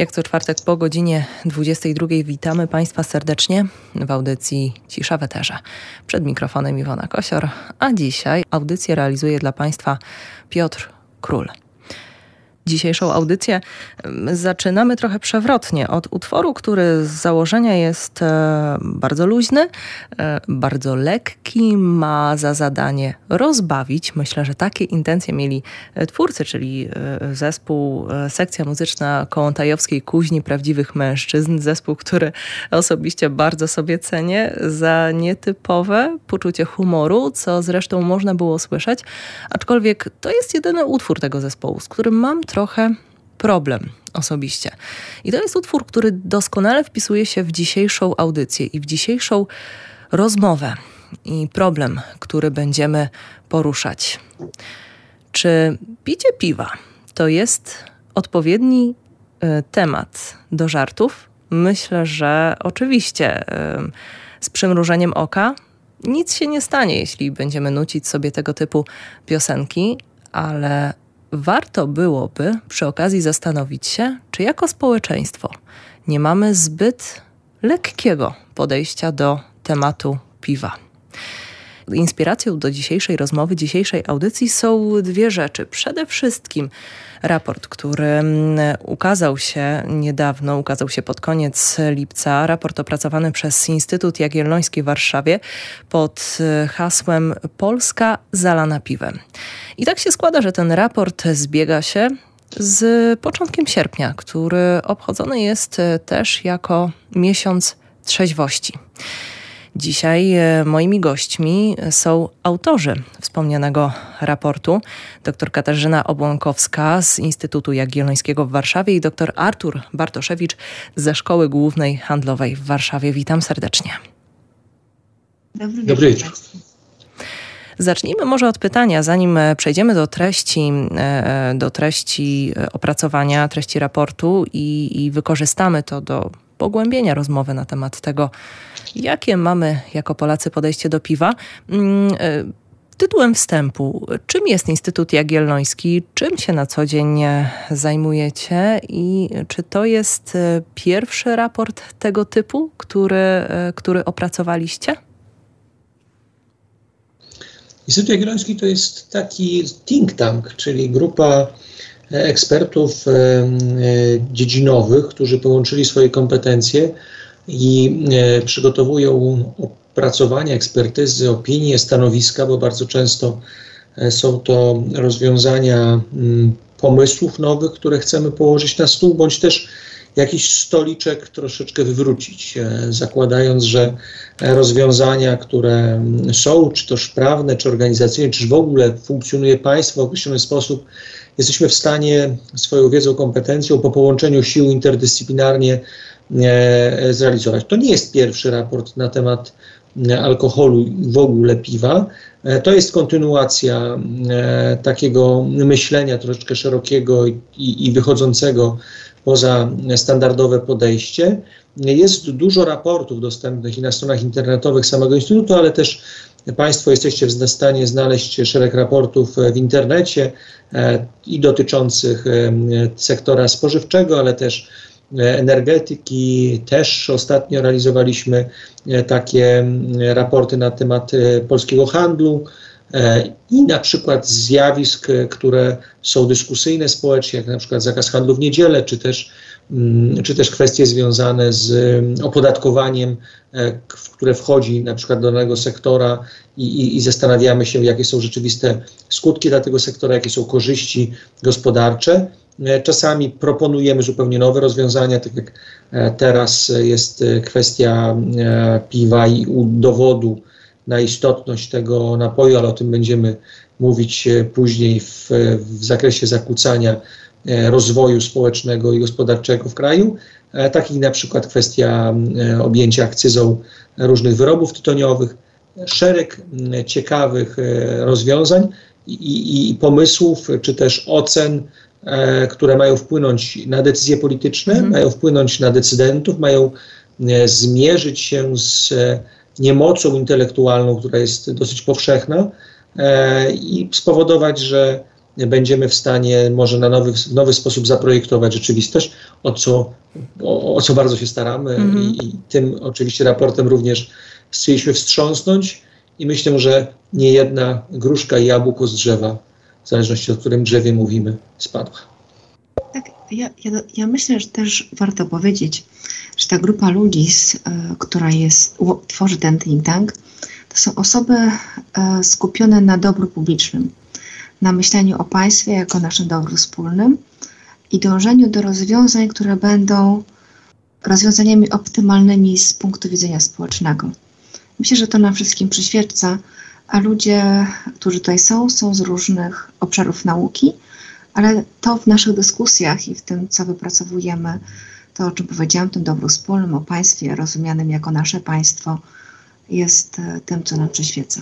Jak co czwartek po godzinie 22 witamy Państwa serdecznie w audycji Cisza w Eterze. Przed mikrofonem Iwona Kosior, a dzisiaj audycję realizuje dla Państwa Piotr Król. Dzisiejszą audycję zaczynamy trochę przewrotnie od utworu, który z założenia jest e, bardzo luźny, e, bardzo lekki, ma za zadanie rozbawić. Myślę, że takie intencje mieli e, twórcy, czyli zespół, sekcja muzyczna Kołątajowskiej Kuźni Prawdziwych Mężczyzn. Zespół, który osobiście bardzo sobie cenię za nietypowe poczucie humoru, co zresztą można było słyszeć. Aczkolwiek to jest jedyny utwór tego zespołu, z którym mam trochę problem osobiście. I to jest utwór, który doskonale wpisuje się w dzisiejszą audycję i w dzisiejszą rozmowę i problem, który będziemy poruszać. Czy picie piwa to jest odpowiedni y, temat do żartów? Myślę, że oczywiście y, z przymrużeniem oka nic się nie stanie, jeśli będziemy nucić sobie tego typu piosenki, ale warto byłoby przy okazji zastanowić się, czy jako społeczeństwo nie mamy zbyt lekkiego podejścia do tematu piwa. Inspiracją do dzisiejszej rozmowy, dzisiejszej audycji są dwie rzeczy. Przede wszystkim raport, który mm, ukazał się niedawno, ukazał się pod koniec lipca, raport opracowany przez Instytut Jagielloński w Warszawie pod e, hasłem Polska zalana piwem. I tak się składa, że ten raport zbiega się z początkiem sierpnia, który obchodzony jest e, też jako miesiąc trzeźwości. Dzisiaj e, moimi gośćmi są autorzy wspomnianego raportu, dr Katarzyna Obłąkowska z Instytutu Jagiellońskiego w Warszawie i dr Artur Bartoszewicz ze Szkoły Głównej Handlowej w Warszawie. Witam serdecznie. Dobry, Dobry wieczór. Zacznijmy może od pytania, zanim e, przejdziemy do treści, e, do treści opracowania, treści raportu i, i wykorzystamy to do pogłębienia rozmowy na temat tego, jakie mamy jako Polacy podejście do piwa. Mm, e, tytułem wstępu, czym jest Instytut Jagielloński, czym się na co dzień zajmujecie i czy to jest e, pierwszy raport tego typu, który, e, który opracowaliście? Instytut Jagielloński to jest taki think tank, czyli grupa ekspertów dziedzinowych, którzy połączyli swoje kompetencje i e, przygotowują opracowania, ekspertyzy, opinie, stanowiska, bo bardzo często e, są to rozwiązania mm, pomysłów nowych, które chcemy położyć na stół, bądź też jakiś stoliczek troszeczkę wywrócić, e, zakładając, że rozwiązania, które mm, są, czy to prawne, czy organizacyjne, czy w ogóle funkcjonuje państwo w określony sposób, jesteśmy w stanie swoją wiedzą, kompetencją po połączeniu sił interdyscyplinarnie zrealizować. To nie jest pierwszy raport na temat e, alkoholu i w ogóle piwa. E, to jest kontynuacja takiego myślenia troszeczkę szerokiego i, i wychodzącego poza standardowe podejście. Jest dużo raportów dostępnych i na stronach internetowych samego Instytutu, ale też Państwo jesteście w stanie znaleźć szereg raportów w internecie i dotyczących sektora spożywczego, ale też E, energetyki. Też ostatnio realizowaliśmy e, takie raporty na temat e, polskiego handlu i na przykład zjawisk, które są dyskusyjne społecznie, jak na przykład zakaz handlu w niedzielę, czy też, czy też kwestie związane z opodatkowaniem, w które wchodzi na przykład do danego sektora i, i, i zastanawiamy się, jakie są rzeczywiste skutki dla tego sektora, jakie są korzyści gospodarcze. E, czasami proponujemy zupełnie nowe rozwiązania, tak jak e, teraz jest e, kwestia piwa i dowodu na istotność tego napoju, ale o tym będziemy mówić później w, w zakresie zakłócania rozwoju społecznego i gospodarczego w kraju, takich na przykład kwestia objęcia akcyzą różnych wyrobów tytoniowych, szereg ciekawych rozwiązań i, i, i pomysłów, czy też ocen które mają wpłynąć na decyzje polityczne, mhm. mają wpłynąć na decydentów, mają e, zmierzyć się z e, niemocą intelektualną, która jest dosyć powszechna i spowodować, że będziemy w stanie może na nowy, nowy sposób zaprojektować rzeczywistość, o co, o, o co bardzo się staramy -hmm. I, i, tym oczywiście raportem również chcieliśmy wstrząsnąć i myślę, że nie jedna gruszka i jabłko z drzewa, zależności od którym drzewie mówimy, spadła. Tak, ja, ja, ja myślę, że też warto powiedzieć, że ta grupa ludzi, y, która jest, tworzy ten think tank, to są osoby y, skupione na dobru publicznym na myśleniu o państwie jako naszym dobru wspólnym i dążeniu do rozwiązań, które będą rozwiązaniami optymalnymi z punktu widzenia społecznego. Myślę, że to nam wszystkim przyświeca, a ludzie, którzy tutaj są, są z różnych obszarów nauki, ale to w naszych dyskusjach i w tym, co wypracowujemy, to o czym powiedziałam, tym dobru wspólnym, o państwie rozumianym jako nasze państwo, jest e, tym, co nam przyświeca.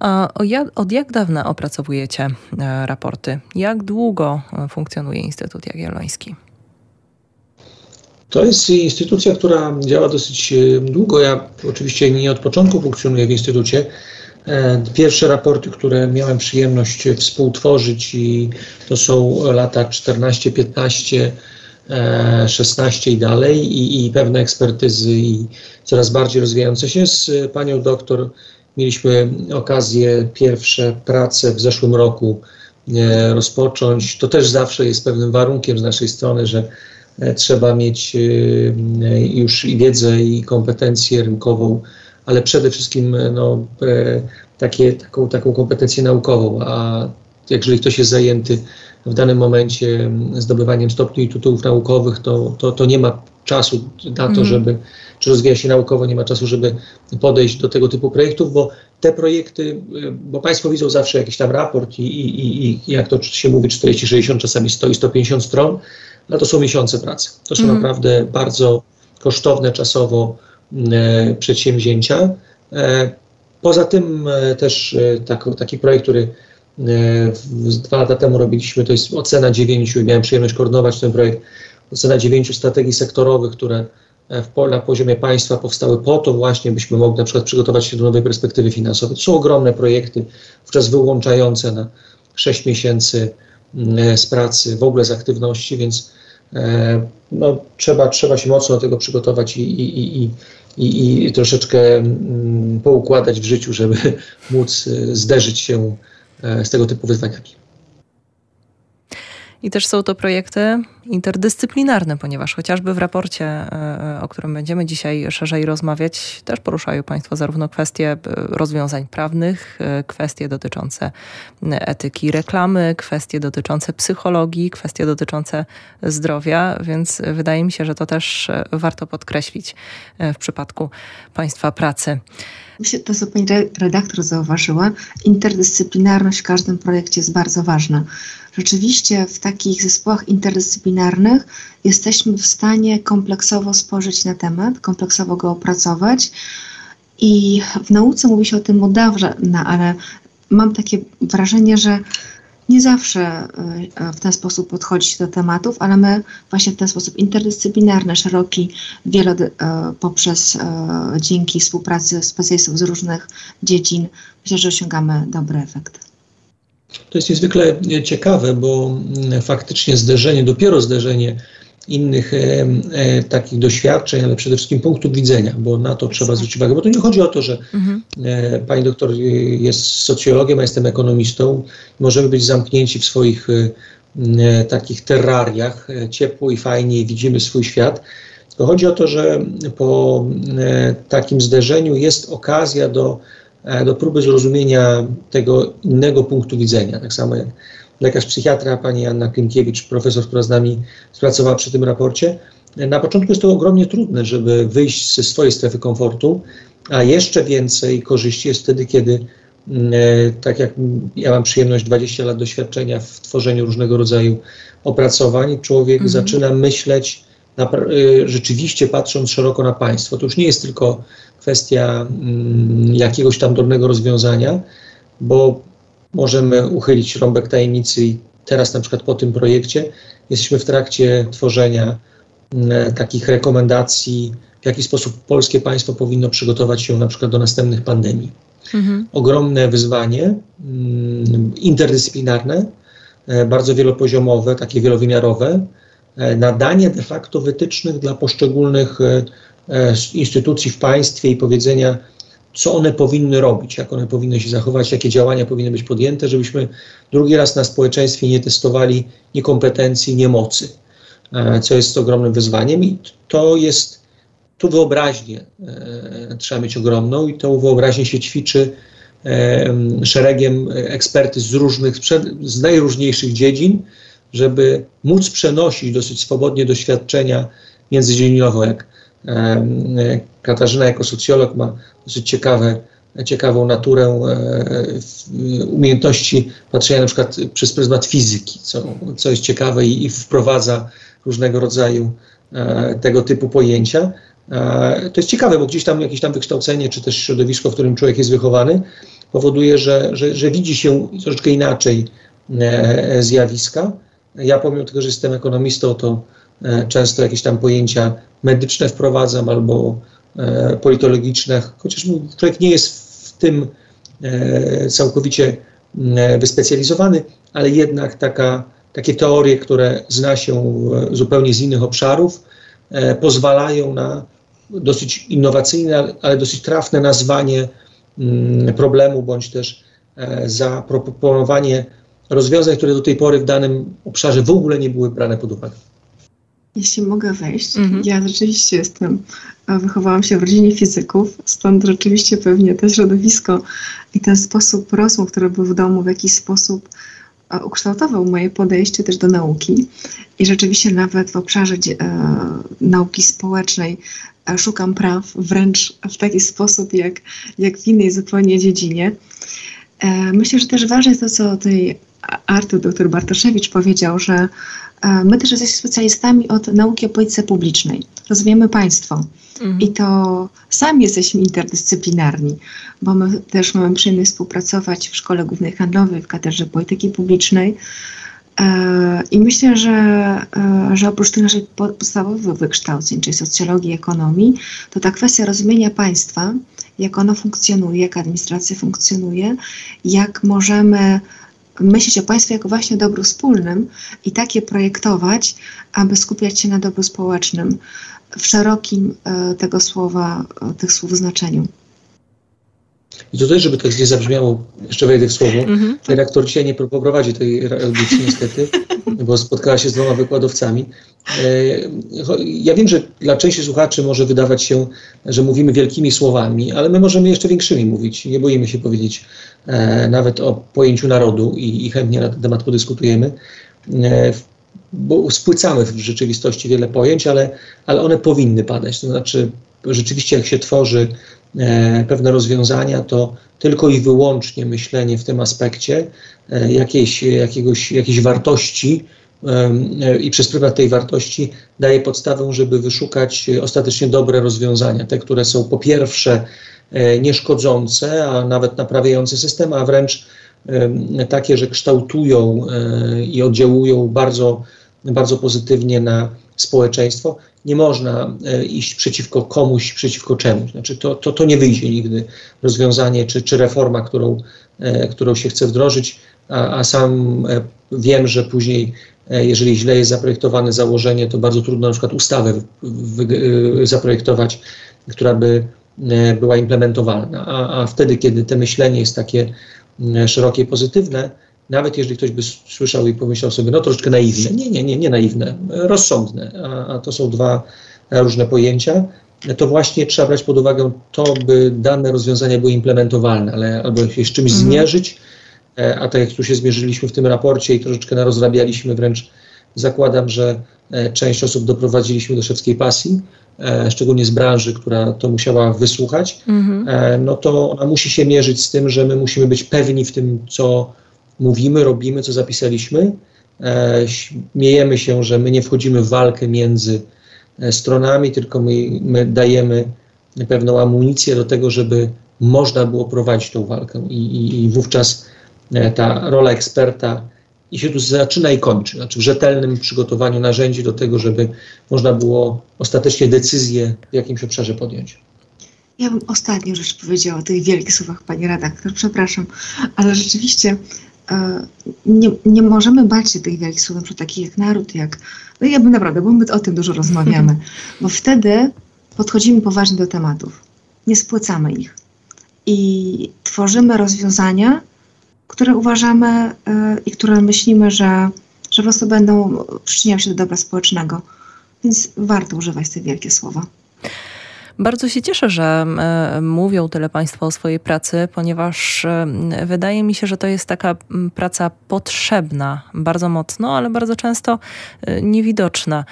A od jak dawna opracowujecie e, raporty? Jak długo e, funkcjonuje Instytut Jagielloński? To jest instytucja, która działa dosyć e, długo. Ja oczywiście nie od początku funkcjonuję w instytucie. Pierwsze raporty, które miałem przyjemność współtworzyć, i to są lata 14, 15, 16 i dalej, i, i pewne ekspertyzy, i coraz bardziej rozwijające się z panią doktor Mieliśmy okazję pierwsze prace w zeszłym roku e, rozpocząć. To też zawsze jest pewnym warunkiem z naszej strony, że e, trzeba mieć e, już i wiedzę, i kompetencję rynkową, ale przede wszystkim no, takie, taką, taką kompetencję naukową. A jeżeli ktoś jest zajęty w danym momencie zdobywaniem stopni i tytułów naukowych, to, to, to nie ma czasu na to, mm. żeby, czy rozwija się naukowo, nie ma czasu, żeby podejść do tego typu projektów, bo te projekty, bo Państwo widzą zawsze jakiś tam raport i, i, i jak to się mówi, 40, 60, czasami 100 i 150 stron, no to są miesiące pracy. To są mm. naprawdę bardzo kosztowne czasowo e, przedsięwzięcia. E, poza tym e, też e, tak, taki projekt, który e, dwa lata temu robiliśmy, to jest ocena dziewięciu i miałem przyjemność koordynować ten projekt ocena dziewięciu strategii sektorowych, które e, w, na poziomie państwa powstały po to właśnie, byśmy mogli na przykład przygotować się do nowej perspektywy finansowej. To są ogromne projekty, wówczas wyłączające na 6 miesięcy mm, z pracy, w ogóle z aktywności, więc no, trzeba, trzeba się mocno do tego przygotować i, i, i, i, i troszeczkę mm, poukładać w życiu, żeby móc zderzyć się z tego typu wyzwaniami. I też są to projekty interdyscyplinarne, ponieważ chociażby w raporcie, e, e, o którym będziemy dzisiaj szerzej rozmawiać, też poruszają Państwo zarówno kwestie e, rozwiązań prawnych, kwestie dotyczące etyki reklamy, kwestie dotyczące psychologii, kwestie dotyczące zdrowia, więc wydaje mi się, że to też warto podkreślić w przypadku Państwa pracy. Myślę, to co pani redaktor zauważyła, interdyscyplinarność w każdym projekcie jest bardzo ważna. Rzeczywiście w takich zespołach interdyscyplinarnych jesteśmy w stanie kompleksowo spojrzeć na temat, kompleksowo go opracować. I w nauce mówi się o tym od dawna, ale mam takie wrażenie, że nie zawsze e, w ten sposób podchodzi do tematów, ale my właśnie w ten sposób interdyscyplinarny, szeroki, e, poprzez e, dzięki współpracy specjalistów z różnych dziedzin, myślę, że osiągamy dobry efekt. To jest niezwykle ciekawe, bo mm, faktycznie zderzenie, dopiero zderzenie innych e, e, takich doświadczeń, ale przede wszystkim punktów widzenia, bo na to trzeba zwrócić uwagę. Bo to nie chodzi o to, że mhm. e, pani doktor jest socjologiem, a jestem ekonomistą. Możemy być zamknięci w swoich e, e, takich terrariach, e, ciepło i fajnie i widzimy swój świat. Tylko chodzi o to, że po takim zderzeniu jest okazja do, do próby zrozumienia tego innego punktu widzenia. Tak samo jak lekarz psychiatra, pani Anna Klimkiewicz, profesor, która z nami pracowała przy tym raporcie. Na początku jest to ogromnie trudne, żeby wyjść ze swojej strefy komfortu, a jeszcze więcej korzyści jest wtedy, kiedy mm, e, tak jak ja mam przyjemność 20 lat doświadczenia w tworzeniu różnego rodzaju opracowań, człowiek mhm. zaczyna myśleć na, e, rzeczywiście patrząc szeroko na państwo. To już nie jest tylko kwestia mm, jakiegoś tam drobnego rozwiązania, bo możemy uchylić rąbek tajemnicy i teraz na przykład po tym projekcie jesteśmy w trakcie tworzenia mm, takich rekomendacji, w jaki sposób polskie państwo powinno przygotować się na przykład do następnych pandemii. mhm. ogromne wyzwanie mm, interdyscyplinarne, bardzo wielopoziomowe, takie wielowymiarowe, nadanie de facto wytycznych dla poszczególnych instytucji w państwie i powiedzenia, co one powinny robić, jak one powinny się zachować, jakie działania powinny być podjęte, żebyśmy drugi raz na społeczeństwie nie testowali niekompetencji, niemocy, e, co jest ogromnym wyzwaniem i to jest, tu wyobraźnię e, trzeba mieć ogromną i tą wyobraźnię się ćwiczy e, szeregiem eksperty z różnych, z najróżniejszych dziedzin, żeby móc przenosić dosyć swobodnie doświadczenia międzydziedzinowe, jak Katarzyna jako socjolog ma dosyć ciekawe, ciekawą naturę e, umiejętności patrzenia na przykład przez pryzmat fizyki, co, co jest ciekawe i, i wprowadza różnego rodzaju e, tego typu pojęcia. E, to jest ciekawe, bo gdzieś tam jakieś tam wykształcenie, czy też środowisko, w którym człowiek jest wychowany, powoduje, że, że, że widzi się troszeczkę inaczej zjawiska. Ja pomimo tego, że jestem ekonomistą, to często jakieś tam pojęcia medyczne wprowadzam albo e, politologiczne, chociaż człowiek nie jest w tym e, całkowicie e, wyspecjalizowany, ale jednak taka, takie teorie, które zna się zupełnie z innych obszarów, e, pozwalają na dosyć innowacyjne, ale dosyć trafne nazwanie mm, problemu, bądź też e, zaproponowanie rozwiązań, które do tej pory w danym obszarze w ogóle nie były brane pod uwagę. Jeśli mogę wejść, mhm. ja rzeczywiście jestem, wychowałam się w rodzinie fizyków, stąd rzeczywiście pewnie to środowisko i ten sposób rozmów, który był w domu, w jakiś sposób ukształtował moje podejście też do nauki. I rzeczywiście nawet w obszarze e, nauki społecznej e, szukam praw wręcz w taki sposób, jak, jak w innej zupełnie dziedzinie. E, myślę, że też ważne jest to, co tutaj Artur, dr Bartoszewicz powiedział, że E, my też jesteśmy specjalistami od nauki o polityce publicznej. Rozumiemy państwo. Mhm. I to sami jesteśmy interdyscyplinarni, bo my też mamy przyjemność współpracować w Szkole Głównej Handlowej, w Katedrze Polityki Publicznej. E, I myślę, że, e, że oprócz tych naszych podstawowych wykształceń, czyli socjologii, ekonomii, to ta kwestia rozumienia państwa, jak ono funkcjonuje, jak administracja funkcjonuje, jak możemy myśleć o państwie jako właśnie dobru wspólnym i takie projektować, aby skupiać się na dobru społecznym w szerokim e, tego słowa, e, tych słów znaczeniu. I tutaj, żeby to nie zabrzmiało, jeszcze wejdę w słowo, mm-hmm. redaktor dzisiaj nie poprowadzi tej audycji niestety, bo spotkała się z dwoma wykładowcami. E, ja wiem, że dla części słuchaczy może wydawać się, że mówimy wielkimi słowami, ale my możemy jeszcze większymi mówić. Nie boimy się powiedzieć e, nawet o pojęciu narodu i, i chętnie na ten temat podyskutujemy. E, bo spłycamy w rzeczywistości wiele pojęć, ale, ale one powinny padać. To znaczy, rzeczywiście, jak się tworzy pewne rozwiązania, to tylko i wyłącznie myślenie w tym aspekcie e, jakiejś, jakiegoś, jakiejś wartości e, i przez pryzmat tej wartości daje podstawę, żeby wyszukać ostatecznie dobre rozwiązania, te, które są po pierwsze e, nieszkodzące, a nawet naprawiające system, a wręcz takie, że kształtują e, i oddziałują bardzo, bardzo pozytywnie na społeczeństwo. Nie można e, iść przeciwko komuś, przeciwko czemuś. Znaczy to, to, to nie wyjdzie nigdy rozwiązanie czy, czy reforma, którą, e, którą się chce wdrożyć, a, a sam wiem, że później, jeżeli źle jest zaprojektowane założenie, to bardzo trudno na przykład ustawę zaprojektować, która by była implementowalna. A, a wtedy, kiedy to myślenie jest takie E, szerokie i pozytywne, nawet jeżeli ktoś by słyszał i pomyślał sobie, no troszeczkę naiwne. Nie, nie, nie, nie naiwne, rozsądne, a, a to są dwa różne pojęcia. To właśnie trzeba brać pod uwagę to, by dane rozwiązania były implementowalne, ale albo się z czymś mhm. zmierzyć, e, a tak jak tu się zmierzyliśmy w tym raporcie i troszeczkę narozrabialiśmy wręcz, zakładam, że e, część osób doprowadziliśmy do szewskiej pasji, e, szczególnie z branży, która to musiała wysłuchać, mhm. e, no to ona musi się mierzyć z tym, że my musimy być pewni w tym, co mówimy, robimy, co zapisaliśmy. E, śmiejemy się, że my nie wchodzimy w walkę między e, stronami, tylko my, my dajemy pewną amunicję do tego, żeby można było prowadzić tą walkę i, i, i wówczas e, ta rola eksperta i się tu zaczyna i kończy. Znaczy w rzetelnym przygotowaniu narzędzi do tego, żeby można było ostatecznie decyzję w jakimś obszarze podjąć. Ja bym ostatnią rzecz powiedziała o tych wielkich słowach, pani redaktor, przepraszam, ale rzeczywiście nie, nie możemy bać się tych wielkich słów, na takich jak naród, jak. No ja bym naprawdę, bo my o tym dużo rozmawiamy, bo wtedy podchodzimy poważnie do tematów, nie spłycamy ich i tworzymy rozwiązania, które uważamy y, i które myślimy, że, że po prostu będą przyczyniały się do dobra społecznego. Więc warto używać te wielkie słowa. Bardzo się cieszę, że e, mówią tyle Państwo o swojej pracy, ponieważ e, wydaje mi się, że to jest taka praca potrzebna bardzo mocno, ale bardzo często e, niewidoczna.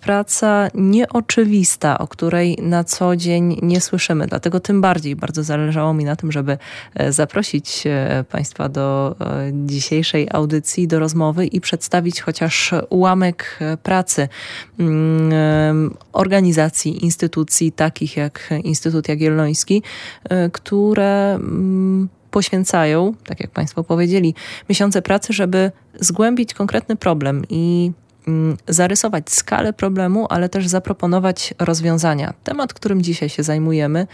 Praca nieoczywista, o której na co dzień nie słyszymy. Dlatego tym bardziej bardzo zależało mi na tym, żeby zaprosić Państwa do dzisiejszej audycji, do rozmowy i przedstawić chociaż ułamek pracy organizacji, instytucji, takich jak Instytut Jagielloński, e, które mm, poświęcają, tak jak Państwo powiedzieli, miesiące pracy, żeby zgłębić konkretny problem i zarysować skalę problemu, ale też zaproponować rozwiązania. Temat, którym dzisiaj się zajmujemy,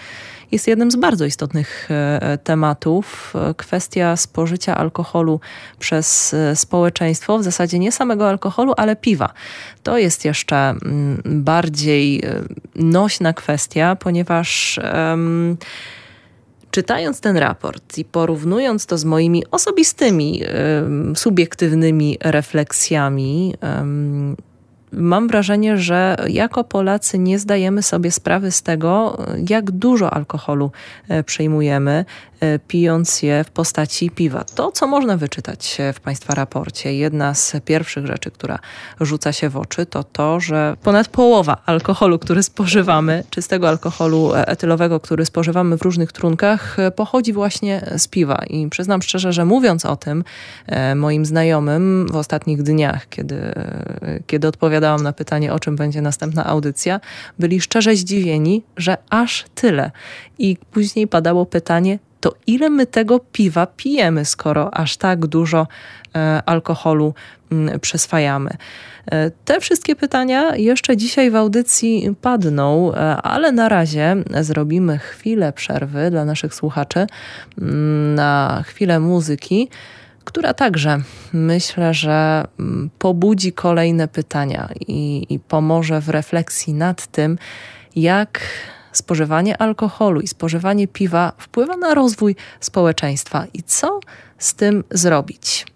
jest jednym z bardzo istotnych e, tematów. Kwestia spożycia alkoholu przez e, społeczeństwo, w zasadzie nie samego alkoholu, ale piwa. To jest jeszcze mm, bardziej e, nośna kwestia, ponieważ. Um, Czytając ten raport i porównując to z moimi osobistymi, subiektywnymi refleksjami, mam wrażenie, że jako Polacy nie zdajemy sobie sprawy z tego, jak dużo alkoholu e, przyjmujemy, e, pijąc je w postaci piwa. To, co można wyczytać w Państwa raporcie, jedna z pierwszych rzeczy, która rzuca się w oczy, to to, że ponad połowa alkoholu, który spożywamy, czystego alkoholu e, etylowego, który spożywamy w różnych trunkach, pochodzi właśnie z piwa. I przyznam szczerze, że mówiąc o tym moim znajomym w ostatnich dniach, kiedy, kiedy odpowiadałam na pytanie, o czym będzie następna audycja, byli szczerze zdziwieni, że aż tyle. I później padało pytanie, to ile my tego piwa pijemy, skoro aż tak dużo e, alkoholu m, przyswajamy? E, te wszystkie pytania jeszcze dzisiaj w audycji padną, e, ale na razie zrobimy chwilę przerwy dla naszych słuchaczy m, na chwilę muzyki która także myślę, że mm, pobudzi kolejne pytania i, i pomoże w refleksji nad tym, jak spożywanie alkoholu i spożywanie piwa wpływa na rozwój społeczeństwa i co z tym zrobić.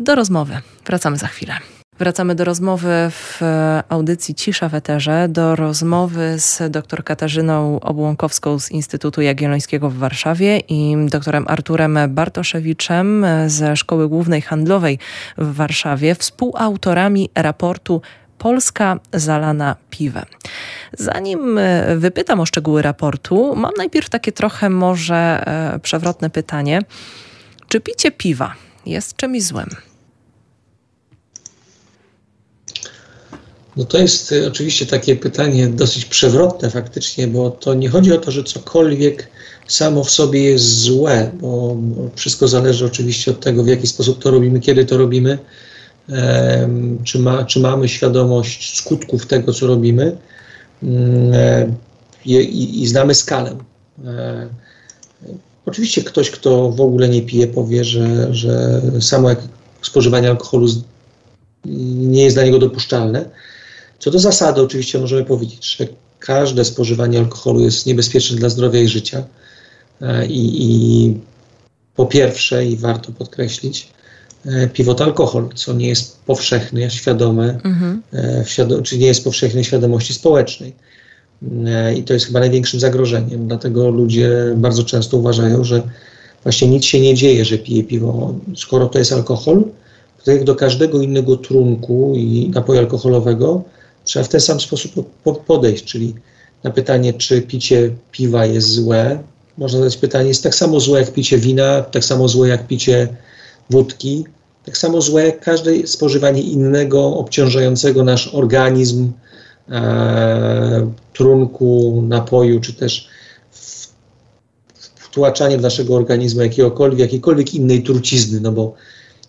Do rozmowy. Wracamy za chwilę. Wracamy do rozmowy w audycji Cisza w Eterze, do rozmowy z dr Katarzyną Obłąkowską z Instytutu Jagiellońskiego w Warszawie i doktorem Arturem Bartoszewiczem ze Szkoły Głównej Handlowej w Warszawie, współautorami raportu Polska zalana piwem. Zanim wypytam o szczegóły raportu, mam najpierw takie trochę może e, przewrotne pytanie. Czy picie piwa jest czymś złym? No to jest y, oczywiście takie pytanie dosyć przewrotne faktycznie, bo to nie chodzi o to, że cokolwiek samo w sobie jest złe, bo wszystko zależy oczywiście od tego, w jaki sposób to robimy, kiedy to robimy, czy, ma, czy mamy świadomość skutków tego, co robimy mm, e, i, i znamy skalę. E, oczywiście ktoś, kto w ogóle nie pije, powie, że, że samo jak spożywanie alkoholu nie jest dla niego dopuszczalne. Co do zasady, oczywiście możemy powiedzieć, że każde spożywanie alkoholu jest niebezpieczne dla zdrowia i życia. E, I, i po pierwsze, i warto podkreślić, piwo to alkohol, co nie jest powszechne, świadome, mhm. E, czy nie jest powszechnej świadomości społecznej. I to jest chyba największym zagrożeniem. Dlatego ludzie bardzo często uważają, że właśnie nic się nie dzieje, że pije piwo. Skoro to jest alkohol, to jak do każdego innego trunku i napoju alkoholowego trzeba w ten sam sposób podejść, czyli na pytanie, czy picie piwa jest złe, można zadać pytanie, jest tak samo złe jak picie wina, tak samo złe jak picie wódki, tak samo złe jak każde spożywanie innego obciążającego nasz organizm e, trunku, napoju, czy też wtłaczanie w naszego organizmu jakiegokolwiek, jakiejkolwiek innej trucizny, no bo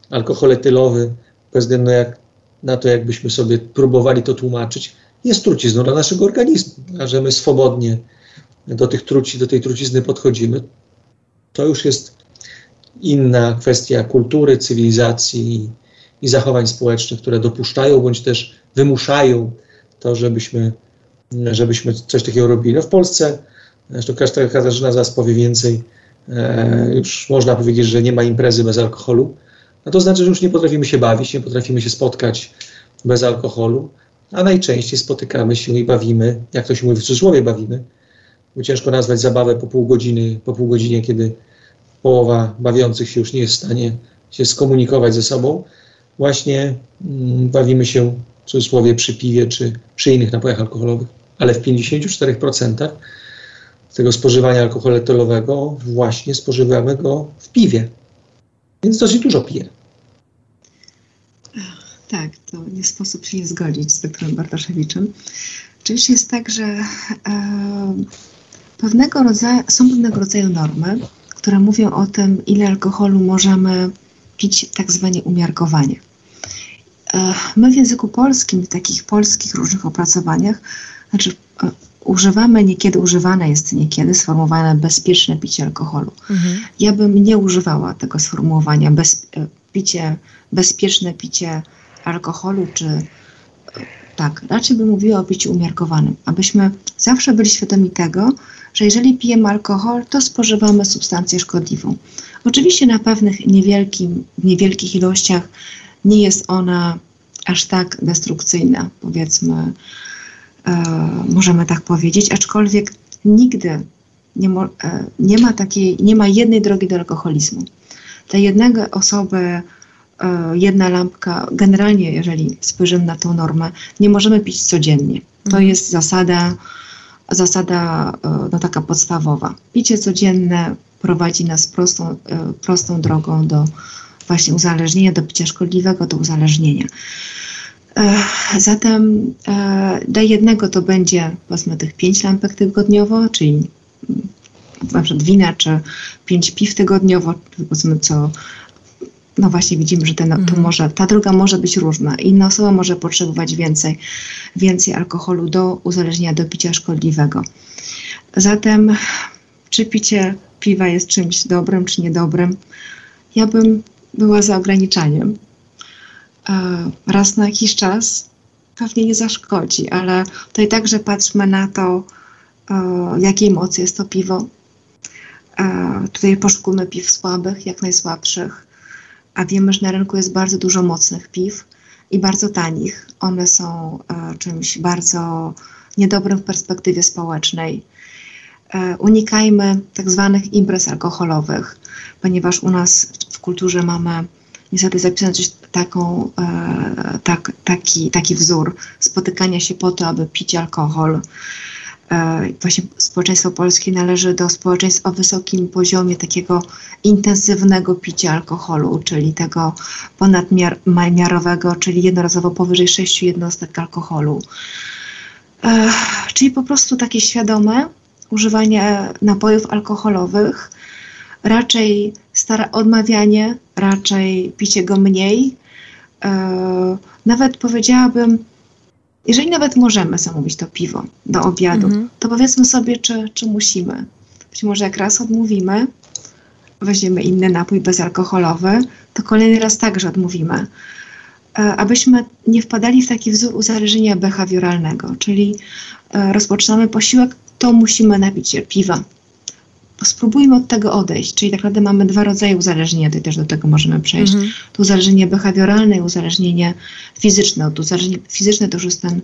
alkohol etylowy, bez względu jak na to, jakbyśmy sobie próbowali to tłumaczyć, jest trucizną dla naszego organizmu, a że my swobodnie do tych truci, do tej trucizny podchodzimy, to już jest inna kwestia kultury, cywilizacji i zachowań społecznych, które dopuszczają bądź też wymuszają to, żebyśmy, żebyśmy coś takiego robili. No w Polsce, zresztą Katarzyna zaraz powie więcej, e, już można powiedzieć, że nie ma imprezy bez alkoholu. No to znaczy, że już nie potrafimy się bawić, nie potrafimy się spotkać bez alkoholu, a najczęściej spotykamy się i bawimy, jak to się mówi w cudzysłowie bawimy, bo ciężko nazwać zabawę po pół godziny, po pół godzinie, kiedy połowa bawiących się już nie jest w stanie się skomunikować ze sobą. Właśnie mm, bawimy się w cudzysłowie przy piwie czy przy innych napojach alkoholowych, ale w 54% tego spożywania alkoholu etylowego właśnie spożywamy go w piwie. Więc dosyć dużo pije. Tak, to nie sposób się nie zgodzić z doktorem Bartoszewiczem. Oczywiście jest tak, że e, pewnego rodzaju, są pewnego rodzaju normy, które mówią o tym, ile alkoholu możemy pić tak zwanie umiarkowanie. E, my w języku polskim, w takich polskich różnych opracowaniach, znaczy e, używamy, niekiedy używane jest niekiedy sformułowane bezpieczne picie alkoholu. Mhm. Ja bym nie używała tego sformułowania bez, e, picie, bezpieczne picie alkoholu, czy tak, raczej bym mówiła o piciu umiarkowanym, abyśmy zawsze byli świadomi tego, że jeżeli pijemy alkohol, to spożywamy substancję szkodliwą. Oczywiście na pewnych niewielkim, niewielkich ilościach nie jest ona aż tak destrukcyjna, powiedzmy, e, możemy tak powiedzieć, aczkolwiek nigdy nie, mo, e, nie, ma takiej, nie ma jednej drogi do alkoholizmu. Dla jednego osoby e, jedna lampka, generalnie jeżeli spojrzymy na tą normę, nie możemy pić codziennie. To mhm. jest zasada zasada e, no, taka podstawowa. Picie codzienne prowadzi nas prostą, e, prostą drogą do właśnie uzależnienia, do picia szkodliwego, do uzależnienia. E, zatem dla jednego to będzie powiedzmy tych pięć lampek tygodniowo, czyli mm, na przykład wina, czy pięć piw tygodniowo, powiedzmy co no właśnie widzimy, że ten, mhm. może, ta droga może być różna. Inna osoba może potrzebować więcej, więcej alkoholu do uzależnienia, do picia szkodliwego. Zatem, czy picie piwa jest czymś dobrym, czy niedobrym? Ja bym była za ograniczaniem. E, raz na jakiś czas pewnie nie zaszkodzi, ale tutaj także patrzmy na to, e, jakiej mocy jest to piwo. E, tutaj poszukujmy piw słabych, jak najsłabszych a wiemy, że na rynku jest bardzo dużo mocnych piw i bardzo tanich. One są e, czymś bardzo niedobrym w perspektywie społecznej. E, unikajmy tak zwanych imprez alkoholowych, ponieważ u nas w kulturze mamy niestety zapisane coś taką, e, tak, taki, taki wzór spotykania się po to, aby pić alkohol. E, właśnie społeczeństwo polskie należy do społeczeństw o wysokim poziomie takiego intensywnego picia alkoholu, czyli tego ponadmiarowego, czyli jednorazowo powyżej 6 jednostek alkoholu. E, czyli po prostu takie świadome używanie napojów alkoholowych, raczej stara odmawianie, raczej picie go mniej. E, nawet powiedziałabym, jeżeli nawet możemy zamówić to piwo do obiadu, mhm. to powiedzmy sobie, czy, czy musimy. Być może jak raz odmówimy, weźmiemy inny napój bezalkoholowy, to kolejny raz także odmówimy. E, abyśmy nie wpadali w taki wzór uzależnienia behawioralnego, czyli e, rozpoczynamy posiłek, to musimy napić się piwa, spróbujmy od tego odejść. Czyli tak naprawdę mamy dwa rodzaje uzależnienia, to też do tego możemy przejść. Mhm. To uzależnienie behawioralne i uzależnienie fizyczne. To uzależnienie fizyczne to już jest ten,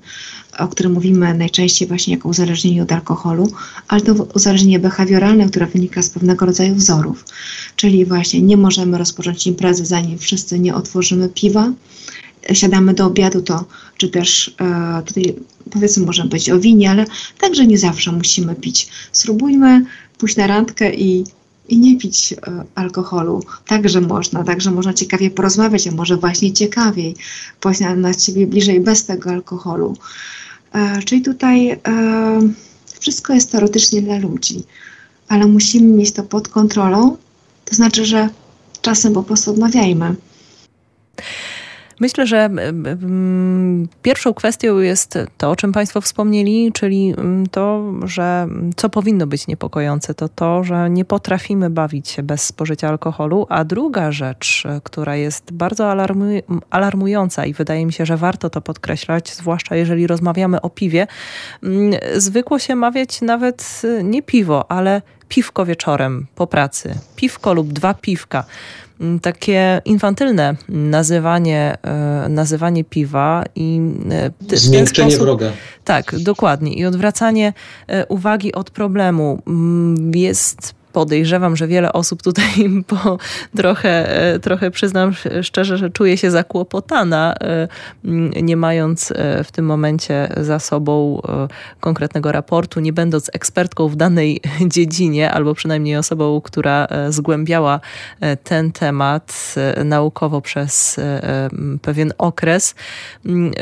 o którym mówimy najczęściej właśnie jako uzależnienie od alkoholu, ale to uzależnienie behawioralne, które wynika z pewnego rodzaju wzorów. Czyli właśnie nie możemy rozpocząć imprezy, zanim wszyscy nie otworzymy piwa, siadamy do obiadu, to czy też e, tutaj powiedzmy możemy być o winie, ale także nie zawsze musimy pić. Spróbujmy pójść na randkę i, i nie pić e, alkoholu. Także można, także można ciekawie porozmawiać, a może właśnie ciekawiej pójść na, na siebie bliżej bez tego alkoholu. E, czyli tutaj e, wszystko jest teoretycznie dla ludzi, ale musimy mieć to pod kontrolą, to znaczy, że czasem po prostu odmawiajmy. Myślę, że pierwszą kwestią jest to, o czym Państwo wspomnieli, czyli to, że co powinno być niepokojące, to to, że nie potrafimy bawić się bez spożycia alkoholu. A druga rzecz, która jest bardzo alarmująca i wydaje mi się, że warto to podkreślać, zwłaszcza jeżeli rozmawiamy o piwie, zwykło się mawiać nawet nie piwo, ale piwko wieczorem po pracy, piwko lub dwa piwka. Mm, takie infantylne nazywanie, e, nazywanie piwa i e, zmiękczenie sposób, wroga. Tak, dokładnie. I odwracanie e, uwagi od problemu mm, jest podejrzewam, że wiele osób tutaj po trochę, e, trochę przyznam szczerze, że czuje się zakłopotana, e, nie mając e, w tym momencie za sobą konkretnego raportu, nie będąc ekspertką w danej dziedzinie, albo przynajmniej osobą, która zgłębiała ten temat naukowo przez pewien okres,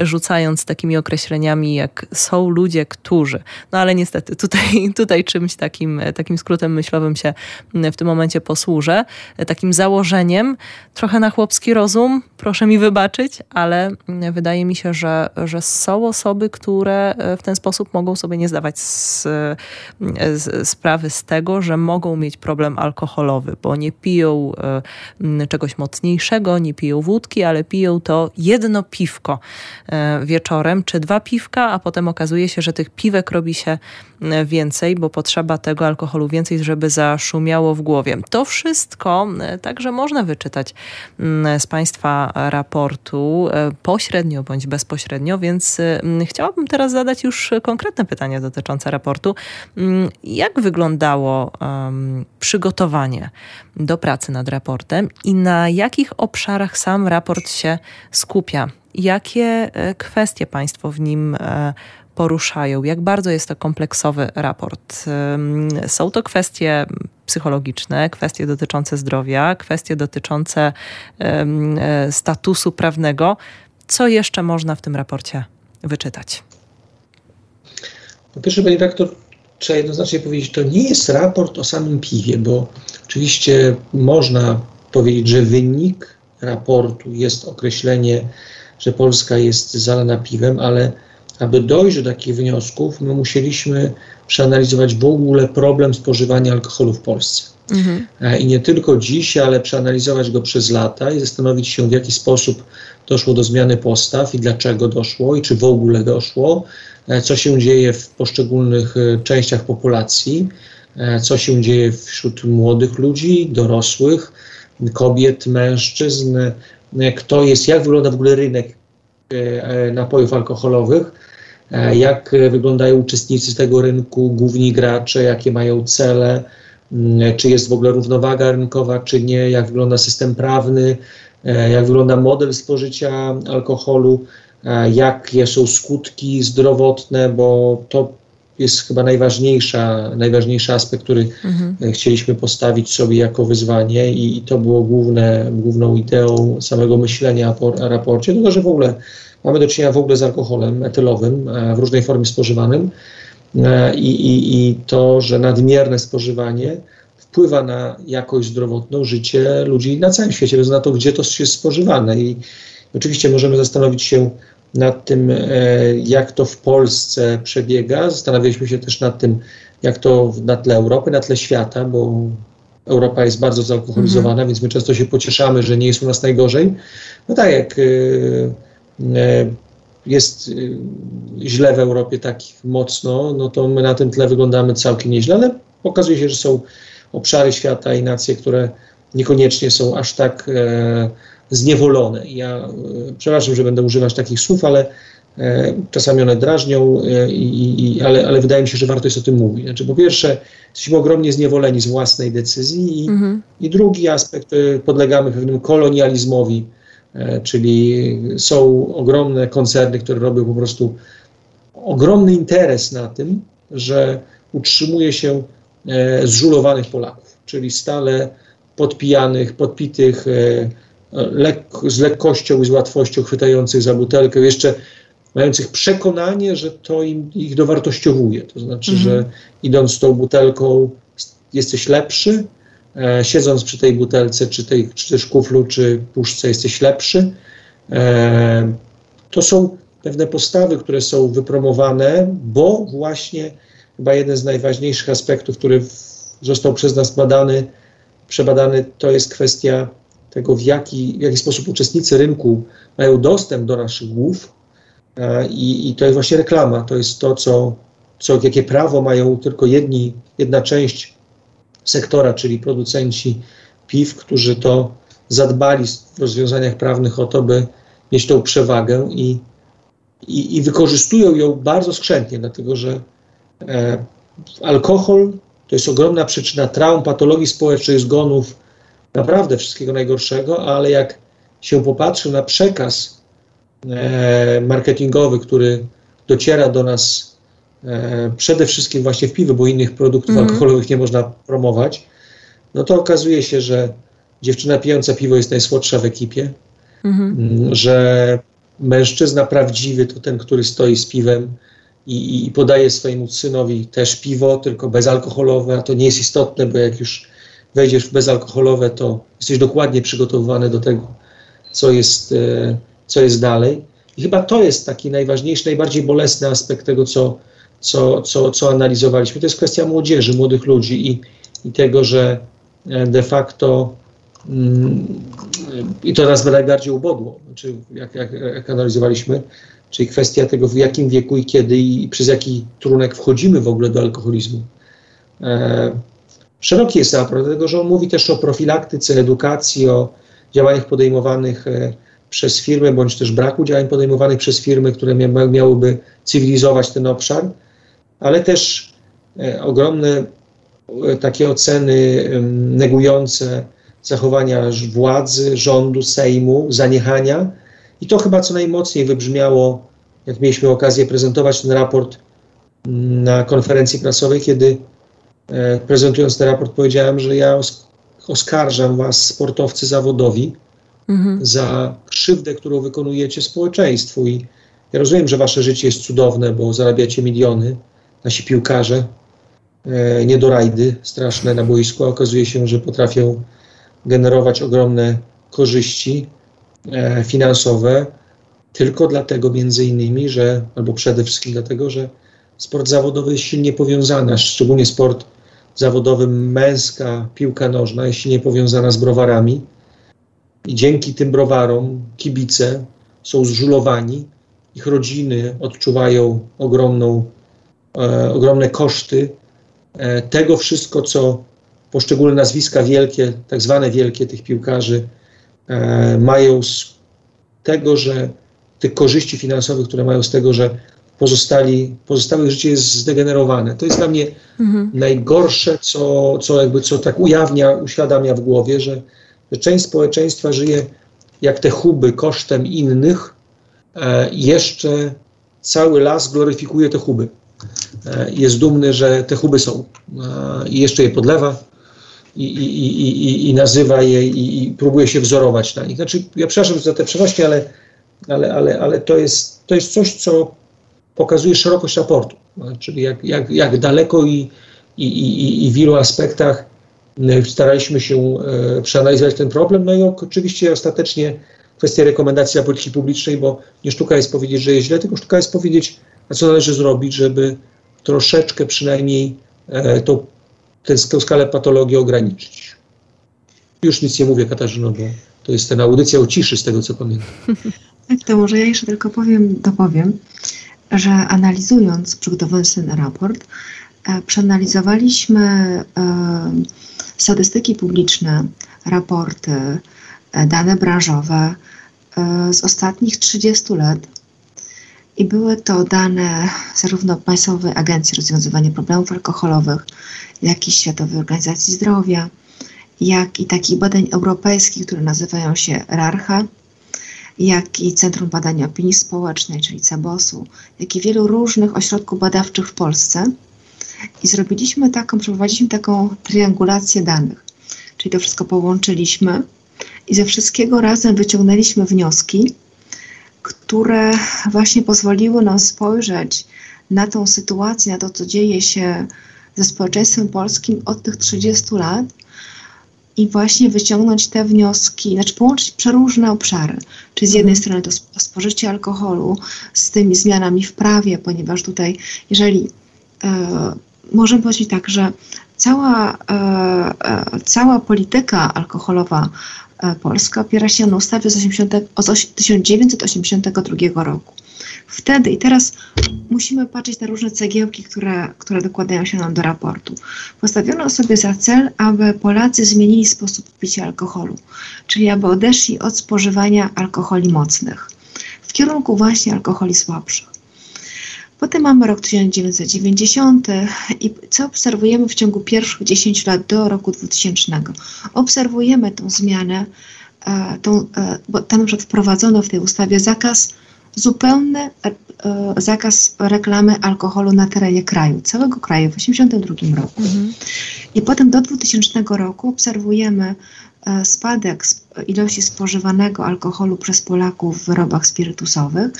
rzucając takimi określeniami jak są ludzie, którzy. No ale niestety tutaj, tutaj czymś takim, takim skrótem myślowym się w tym momencie posłużę. Takim założeniem, trochę na chłopski rozum, proszę mi wybaczyć, ale wydaje mi się, że, że są osoby, które w ten sposób mogą sobie nie zdawać z, z, sprawy z tego, że mogą mieć problem alkoholowy, bo nie piją e, czegoś mocniejszego, nie piją wódki, ale piją to jedno piwko e, wieczorem, czy dwa piwka, a potem okazuje się, że tych piwek robi się więcej, bo potrzeba tego alkoholu więcej, żeby zaszumiało w głowie. To wszystko e, także można wyczytać mm, z Państwa raportu e, pośrednio bądź bezpośrednio, więc e, chciałabym teraz zadać już konkretne pytania dotyczące raportu. Mm, jak wyglądało przygotowanie do pracy nad raportem i na jakich obszarach sam raport się skupia? Jakie kwestie Państwo w nim poruszają, jak bardzo jest to kompleksowy raport. Są to kwestie psychologiczne, kwestie dotyczące zdrowia, kwestie dotyczące e, statusu prawnego. Co jeszcze można w tym raporcie wyczytać? Po pierwsze, panie rektor, trzeba jednoznacznie powiedzieć, to nie jest raport o samym piwie, bo oczywiście można powiedzieć, że wynik raportu jest określenie, że Polska jest zalana piwem, ale aby dojść do takich wniosków, my musieliśmy przeanalizować w ogóle problem spożywania alkoholu w Polsce. Mhm. E, I nie tylko dziś, ale przeanalizować go przez lata i zastanowić się, w jaki sposób doszło do zmiany postaw i dlaczego doszło i czy w ogóle doszło, e, co się dzieje w poszczególnych e, częściach populacji, co się dzieje wśród młodych ludzi, dorosłych, kobiet, mężczyzn, kto jest, jak wygląda w ogóle rynek napojów alkoholowych jak wyglądają uczestnicy tego rynku, główni gracze, jakie mają cele, mm, czy jest w ogóle równowaga rynkowa, czy nie, jak wygląda system prawny, e, jak wygląda model spożycia alkoholu, e, jakie są skutki zdrowotne, bo to jest chyba najważniejsza, najważniejszy aspekt, który mhm. chcieliśmy postawić sobie jako wyzwanie i, i to było główne, główną ideą samego myślenia o raporcie, tylko że w ogóle Mamy do czynienia w ogóle z alkoholem etylowym e, w różnej formie spożywanym e, i, i, i to, że nadmierne spożywanie wpływa na jakość zdrowotną życie ludzi na całym świecie, bez na to, gdzie to jest spożywane. I oczywiście możemy zastanowić się nad tym, e, jak to w Polsce przebiega. Zastanawialiśmy się też nad tym, jak to na tle Europy, na tle świata, bo Europa jest bardzo zalkoholizowana, mm -hmm. więc my często się pocieszamy, że nie jest u nas najgorzej. No tak jak E, jest y, źle w Europie takich mocno, no to my na tym tle wyglądamy całkiem nieźle, ale okazuje się, że są obszary świata i nacje, które niekoniecznie są aż tak e, zniewolone. Ja e, przepraszam, że będę używać takich słów, ale e, czasami one drażnią, e, i, i, ale, ale wydaje mi się, że warto jest o tym mówić. Znaczy, po pierwsze, jesteśmy ogromnie zniewoleni z własnej decyzji i, mhm. i drugi aspekt, e, podlegamy pewnemu kolonializmowi E, czyli są ogromne koncerny, które robią po prostu ogromny interes na tym, że utrzymuje się e, zżulowanych Polaków, czyli stale podpijanych, podpitych, e, lek z lekkością i z łatwością chwytających za butelkę, jeszcze mających przekonanie, że to im, ich dowartościowuje. To znaczy, mhm. że idąc z tą butelką jesteś lepszy, E, siedząc przy tej butelce, czy, tej, czy też kuflu, czy puszce jesteś lepszy. To są pewne postawy, które są wypromowane, bo właśnie chyba jeden z najważniejszych aspektów, który został przez nas badany, przebadany, to jest kwestia tego, w jaki, w jaki sposób uczestnicy rynku mają dostęp do naszych głów. I, i to jest właśnie reklama. To jest to, co, co, jakie prawo mają tylko jedni, jedna część sektora, czyli producenci piw, którzy to zadbali w rozwiązaniach prawnych o to, by mieć tą przewagę i, i, i wykorzystują ją bardzo skrzętnie, dlatego że e, alkohol to jest ogromna przyczyna traum, patologii społecznych, zgonów, naprawdę wszystkiego najgorszego, ale jak się popatrzy na przekaz e, marketingowy, który dociera do nas przede wszystkim właśnie w piwie, bo innych produktów mm. alkoholowych nie można promować, no to okazuje się, że dziewczyna pijąca piwo jest najsłodsza w ekipie, mm. że mężczyzna prawdziwy to ten, który stoi z piwem i, i, podaje swojemu synowi też piwo, tylko bezalkoholowe, a to nie jest istotne, bo jak już wejdziesz w bezalkoholowe, to jesteś dokładnie przygotowany do tego, co jest, e, co jest dalej. I chyba to jest taki najważniejszy, najbardziej bolesny aspekt tego, co, co, co, co analizowaliśmy. To jest kwestia młodzieży, młodych ludzi i, i tego, że e, de facto mm, i to nas najbardziej ubodło, znaczy jak, jak, jak analizowaliśmy, czyli kwestia tego, w jakim wieku i kiedy i przez jaki trunek wchodzimy w ogóle do alkoholizmu. E, szeroki jest raport, dlatego że on mówi też o profilaktyce, edukacji, o działaniach podejmowanych e, przez firmy, bądź też braku działań podejmowanych przez firmy, które mia miałyby cywilizować ten obszar, ale też e, ogromne e, takie oceny negujące zachowania władzy, rządu, Sejmu, zaniechania. I to chyba co najmocniej wybrzmiało, jak mieliśmy okazję prezentować ten raport mm, na konferencji prasowej, kiedy E, prezentując ten raport powiedziałem, że ja oskarżam was, sportowcy zawodowi, mhm. za krzywdę, którą wykonujecie społeczeństwu. I ja rozumiem, że wasze życie jest cudowne, bo zarabiacie miliony, nasi piłkarze, e, nie do rajdy straszne na boisku, a okazuje się, że potrafią generować ogromne korzyści e, finansowe, tylko dlatego między innymi, że, albo przede wszystkim dlatego, że sport zawodowy jest silnie powiązany, szczególnie sport zawodowy męska piłka nożna jest silnie powiązana z browarami. I dzięki tym browarom kibice są zżulowani, ich rodziny odczuwają ogromną, e, ogromne koszty e, tego wszystko, co poszczególne nazwiska wielkie, tak zwane wielkie tych piłkarzy e, mają z tego, że tych korzyści finansowych, które mają z tego, że pozostali, pozostałych życie jest zdegenerowane. To jest dla mnie mhm. najgorsze, co, co jakby co tak ujawnia, uświadamia w głowie, że, że część społeczeństwa żyje jak te huby kosztem innych, e, jeszcze cały las gloryfikuje te huby. E, jest dumny, że te huby są e, i jeszcze je podlewa i, i, i, i, nazywa je i, i próbuje się wzorować na nich. Znaczy, ja przepraszam za te przenośnie, ale, ale, ale, ale to, jest, to jest coś, co pokazuje szerokość raportu, no, czyli jak, jak, jak daleko i, i, i, i w wielu aspektach staraliśmy się e, przeanalizować ten problem. No i oczywiście ostatecznie kwestia rekomendacji dla polityki publicznej, bo nie sztuka jest powiedzieć, że jest źle, tylko sztuka jest powiedzieć, a co należy zrobić, żeby troszeczkę przynajmniej e, tą, tę, tę skalę patologii ograniczyć. Już nic nie mówię, Katarzyno, bo to jest ten audycja o ciszy, z tego co pamiętam. Tak, to może ja jeszcze tylko powiem, dopowiem, że analizując, przygotowując ten raport, e, przeanalizowaliśmy e, statystyki publiczne, raporty, e, dane branżowe z ostatnich 30 lat. I były to dane zarówno Państwowej Agencji Rozwiązywania Problemów Alkoholowych, jak i Światowej Organizacji Zdrowia, jak i takich badań europejskich, które nazywają się RARCHA, jak i Centrum Badania Opinii Społecznej, czyli CEBOS-u, jak i wielu różnych ośrodków badawczych w Polsce. I zrobiliśmy taką, przeprowadziliśmy taką triangulację danych. Czyli to wszystko połączyliśmy i ze wszystkiego razem wyciągnęliśmy wnioski, które właśnie pozwoliły nam spojrzeć na tą sytuację, na to, co dzieje się ze społeczeństwem polskim od tych 30 lat i właśnie wyciągnąć te wnioski, znaczy połączyć przeróżne obszary. Czyli z jednej mhm. strony to spożycie alkoholu z tymi zmianami w prawie, ponieważ tutaj, jeżeli e, możemy powiedzieć tak, że cała, e, e, cała polityka alkoholowa polska opiera się na ustawie z, 80, z 1982 roku. Wtedy i teraz musimy patrzeć na różne cegiełki, które, które dokładają się nam do raportu. Postawiono sobie za cel, aby Polacy zmienili sposób picia alkoholu, czyli aby odeszli od spożywania alkoholi mocnych w kierunku właśnie alkoholi słabszych. Potem mamy rok 1990 i co obserwujemy w ciągu pierwszych 10 lat do roku 2000? Obserwujemy tą zmianę, e, tą, e, bo tam na wprowadzono w tej ustawie zakaz zupełny e, zakaz reklamy alkoholu na terenie kraju, całego kraju w 1982 roku. Mhm. I potem do 2000 roku obserwujemy spadek ilości spożywanego alkoholu przez Polaków w wyrobach spirytusowych,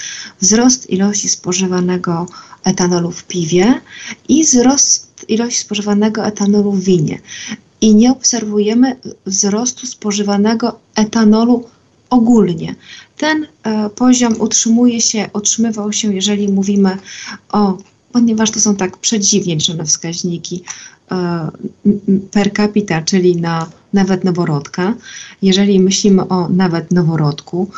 wzrost ilości spożywanego etanolu w piwie i wzrost ilości spożywanego etanolu w winie. I nie obserwujemy wzrostu spożywanego etanolu ogólnie. Ten e, poziom utrzymuje się, utrzymywał się, jeżeli mówimy o, ponieważ to są tak przedziwnie liczone wskaźniki e, per capita, czyli na nawet noworodka. Jeżeli myślimy o nawet noworodku,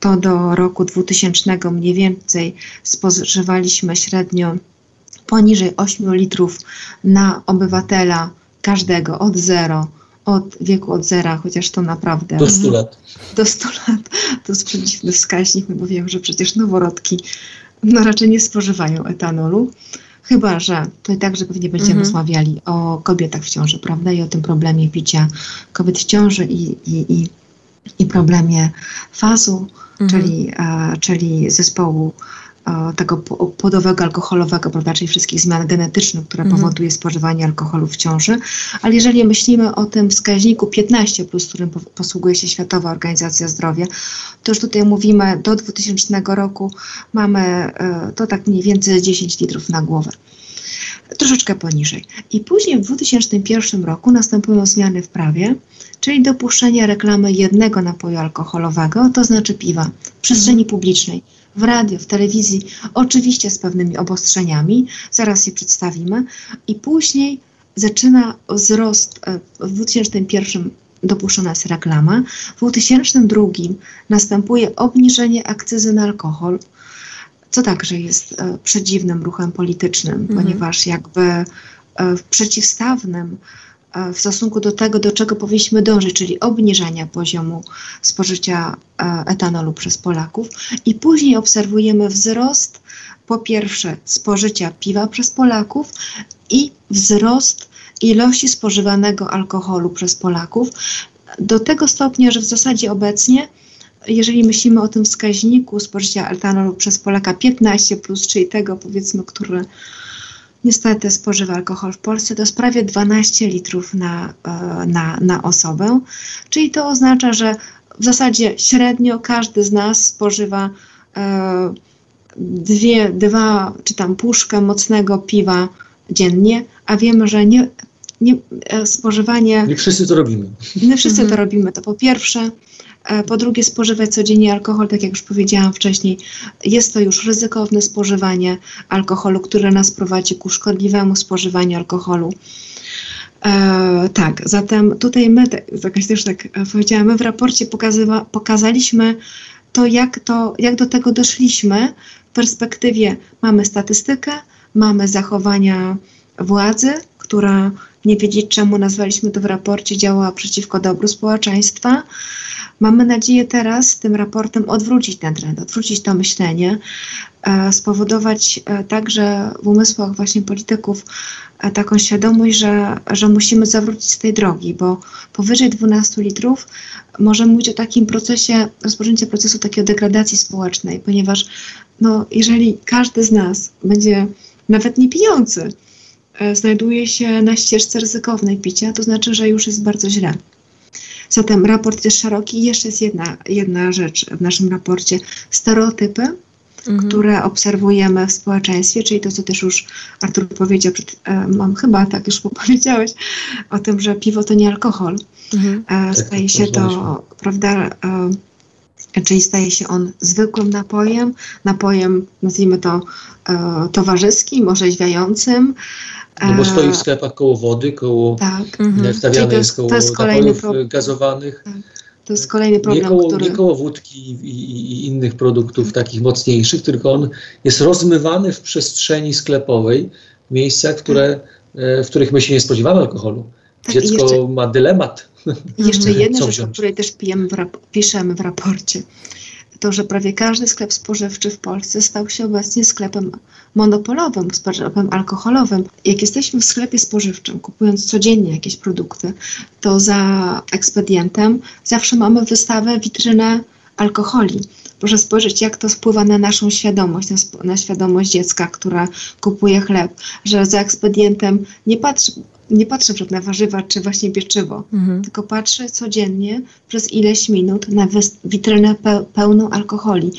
to do roku 2000 mniej więcej spożywaliśmy średnio poniżej 8 litrów na obywatela każdego od 0 od wieku od zera, chociaż to naprawdę. Do 100 lat. Do 100 lat. To jest przedziwny wskaźnik, bo wiem, że przecież noworodki no raczej nie spożywają etanolu. Chyba, że to i także pewnie będziemy mhm. rozmawiali o kobietach w ciąży, prawda? I o tym problemie picia kobiet w ciąży i, i, i, i problemie fazu, mhm. czyli, e, czyli zespołu tego płodowego, alkoholowego, prawda, czyli wszystkich zmian genetycznych, które mhm. powoduje spożywanie alkoholu w ciąży. Ale jeżeli myślimy o tym wskaźniku 15, plus, którym posługuje się Światowa Organizacja Zdrowia, to już tutaj mówimy do 2000 roku mamy e, to tak mniej więcej 10 litrów na głowę troszeczkę poniżej. I później w 2001 roku następują zmiany w prawie, czyli dopuszczenie reklamy jednego napoju alkoholowego, to znaczy piwa, w przestrzeni mhm. publicznej w radio, w telewizji, oczywiście z pewnymi obostrzeniami, zaraz je przedstawimy, i później zaczyna wzrost e, w 2001 dopuszczona jest reklama, w 2002 następuje obniżenie akcyzy na alkohol, co także jest e, przedziwnym ruchem politycznym, mhm. ponieważ jakby e, w przeciwstawnym w stosunku do tego, do czego powinniśmy dążyć, czyli obniżania poziomu spożycia e, etanolu przez Polaków. I później obserwujemy wzrost, po pierwsze, spożycia piwa przez Polaków i wzrost ilości spożywanego alkoholu przez Polaków do tego stopnia, że w zasadzie obecnie jeżeli myślimy o tym wskaźniku spożycia etanolu przez Polaka 15, plus, czyli tego powiedzmy, który niestety spożywa alkohol w Polsce, to prawie 12 litrów na, e, na, na osobę. Czyli to oznacza, że w zasadzie średnio każdy z nas spożywa e, dwie, dwa czy tam puszkę mocnego piwa dziennie, a wiemy, że nie, nie, e, spożywanie. Nie wszyscy to robimy. Nie wszyscy mhm. to robimy. To po pierwsze. E, po drugie, spożywać codziennie alkohol, tak jak już powiedziałam wcześniej, jest to już ryzykowne spożywanie alkoholu, które nas prowadzi ku szkodliwemu spożywaniu alkoholu. E, tak, zatem tutaj my, tak też tak powiedziałam, my w raporcie pokazywa, pokazaliśmy to jak, to, jak do tego doszliśmy. W perspektywie mamy statystykę, mamy zachowania władzy, która nie wiedzieć czemu nazwaliśmy to w raporcie działa przeciwko dobru społeczeństwa. Mamy nadzieję teraz tym raportem odwrócić ten trend, odwrócić to myślenie, e, spowodować e, także w umysłach właśnie polityków e, taką świadomość, że, że musimy zawrócić z tej drogi, bo powyżej 12 litrów możemy mówić o takim procesie, rozpoczęciu procesu takiej degradacji społecznej, ponieważ no, jeżeli każdy z nas będzie nawet nie pijący, znajduje się na ścieżce ryzykownej picia, to znaczy, że już jest bardzo źle. Zatem raport jest szeroki. I jeszcze jest jedna, jedna rzecz w naszym raporcie. Stereotypy mhm. które obserwujemy w społeczeństwie, czyli to, co też już Artur powiedział, przed, e, mam chyba tak już powiedziałeś, o tym, że piwo to nie alkohol. Mhm. E, tak, staje tak, się to, prawda, e, czyli staje się on zwykłym napojem, napojem, nazwijmy to e, towarzyskim, orzeźwiającym. No bo stoi w sklepach koło wody, koło tak. Mhm. wstawiane jest koło napojów gazowanych. Tak. To jest kolejny problem, nie koło, który... Nie koło wódki i, i, i, innych produktów takich mocniejszych, tylko on jest rozmywany w przestrzeni sklepowej, w miejscach, które, e, w których my się nie spodziewamy alkoholu. Tak, Dziecko jeszcze, ma dylemat. Jeszcze jedna rzecz, o której też pijemy w piszemy w raporcie to, że prawie każdy sklep spożywczy w Polsce stał się obecnie sklepem monopolowym, sklepem alkoholowym. Jak jesteśmy w sklepie spożywczym, kupując codziennie jakieś produkty, to za ekspedientem zawsze mamy wystawę, witrynę alkoholi. Proszę spojrzeć, jak to wpływa na naszą świadomość, na, na świadomość dziecka, która kupuje chleb, że za ekspedientem nie patrzy, nie patrzę na warzywa czy właśnie pieczywo, mhm. tylko patrzę codziennie przez ileś minut na witrynę pe pełną alkoholi.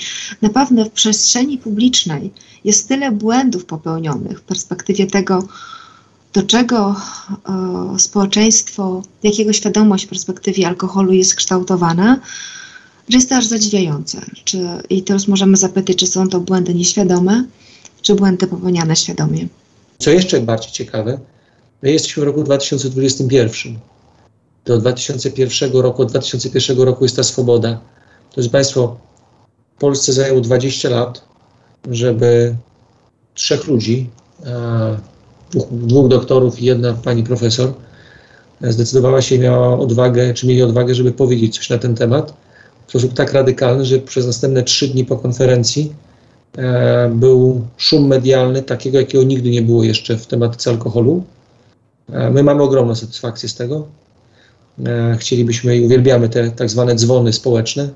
Na pewno w przestrzeni publicznej jest tyle błędów popełnionych w perspektywie tego, do czego e, społeczeństwo, jakiego świadomość w perspektywie alkoholu jest kształtowana, że jest to aż zadziwiające. Czy, I teraz możemy zapytać, czy są to błędy nieświadome, czy błędy popełniane świadomie. Co jeszcze bardziej ciekawe, My jesteśmy w roku 2021. Do 2001 roku, od 2001 roku jest ta swoboda. Drodzy Państwo, Polsce zajęło 20 lat, żeby trzech ludzi, dwóch, dwóch doktorów i jedna pani profesor, zdecydowała się i miała odwagę, czy mieli odwagę, żeby powiedzieć coś na ten temat w sposób tak radykalny, że przez następne trzy dni po konferencji e, był szum medialny takiego, jakiego nigdy nie było jeszcze w tematyce alkoholu. E, my mamy ogromną satysfakcję z tego. E, chcielibyśmy i uwielbiamy te tak zwane dzwony społeczne,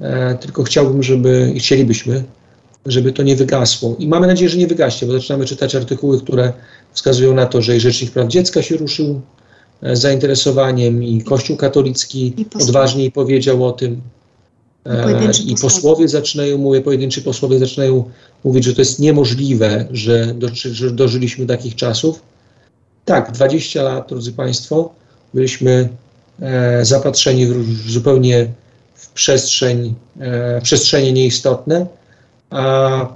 e, tylko chciałbym, żeby i chcielibyśmy, żeby to nie wygasło. I mamy nadzieję, że nie wygaśnie, bo zaczynamy czytać artykuły, które wskazują na to, że i Rzecznik Praw Dziecka się ruszył z zainteresowaniem i Kościół katolicki I odważniej powiedział o tym. I posłowie zaczynają, mówię, pojedynczy posłowie zaczynają mówić, że to jest niemożliwe, że, do, że dożyliśmy takich czasów. Tak, 20 lat, drodzy Państwo, byliśmy e, zapatrzeni w, zupełnie w przestrzeń, e, przestrzenie nieistotne, a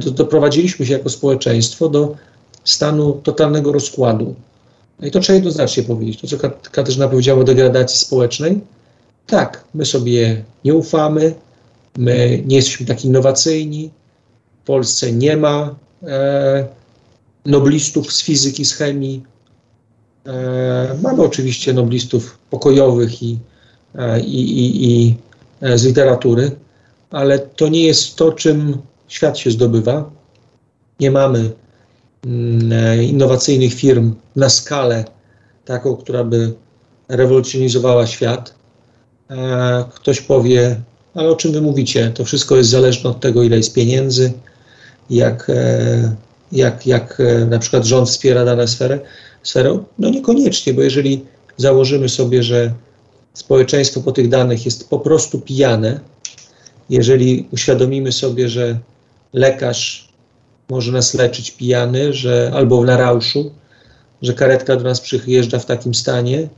do, doprowadziliśmy się jako społeczeństwo do stanu totalnego rozkładu. No I to trzeba jednoznacznie powiedzieć. To, co Katarzyna powiedziała o degradacji społecznej, tak, my sobie nie ufamy, my nie jesteśmy tak innowacyjni, w Polsce nie ma e, noblistów z fizyki, z chemii. E, mamy oczywiście noblistów pokojowych i, e, i, i, i e, z literatury, ale to nie jest to, czym świat się zdobywa. Nie mamy mm, innowacyjnych firm na skalę taką, która by rewolucjonizowała świat. Ktoś powie, ale o czym wy mówicie? To wszystko jest zależne od tego, ile jest pieniędzy, jak jak, jak e, na przykład rząd wspiera daną sferę, sferę? No niekoniecznie, bo jeżeli założymy sobie, że społeczeństwo po tych danych jest po prostu pijane, jeżeli uświadomimy sobie, że lekarz może nas leczyć pijany, że albo na rauszu, że karetka do nas przyjeżdża w takim stanie,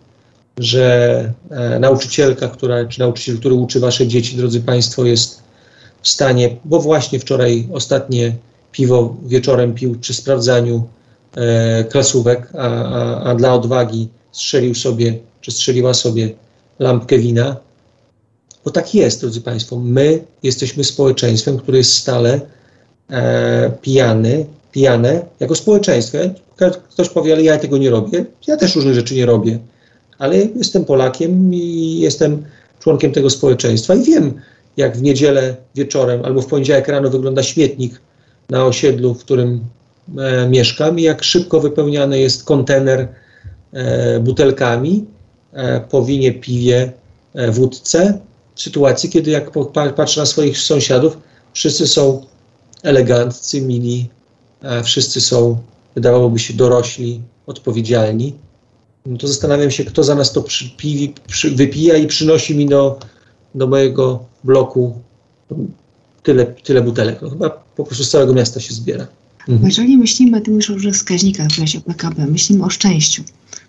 że e, nauczycielka, która, czy nauczyciel, który uczy wasze dzieci, drodzy Państwo, jest w stanie, bo właśnie wczoraj ostatnie piwo wieczorem pił przy sprawdzaniu e, klasówek, a, a, a, dla odwagi strzelił sobie, czy strzeliła sobie lampkę wina. Bo tak jest, drodzy Państwo. My jesteśmy społeczeństwem, które jest stale e, pijany, pijane jako społeczeństwo. Ktoś powie, ale ja tego nie robię. Ja też różnych rzeczy nie robię, ale jestem Polakiem i jestem członkiem tego społeczeństwa i wiem, jak w niedzielę wieczorem albo w poniedziałek rano wygląda śmietnik na osiedlu, w którym e, mieszkam i jak szybko wypełniany jest kontener e, butelkami e, po winie, piwie, e, wódce. W sytuacji, kiedy jak patrzę na swoich sąsiadów, wszyscy są eleganccy, mili, e, wszyscy są, wydawałoby się, dorośli, odpowiedzialni. No to zastanawiam się, kto za nas to przy, przy, wypija i przynosi mi do, do mojego bloku tyle, tyle butelek. No, chyba po prostu z całego miasta się zbiera. Mhm. Jeżeli myślimy, ty mówisz o różnych wskaźnikach, w o PKB, myślimy o szczęściu.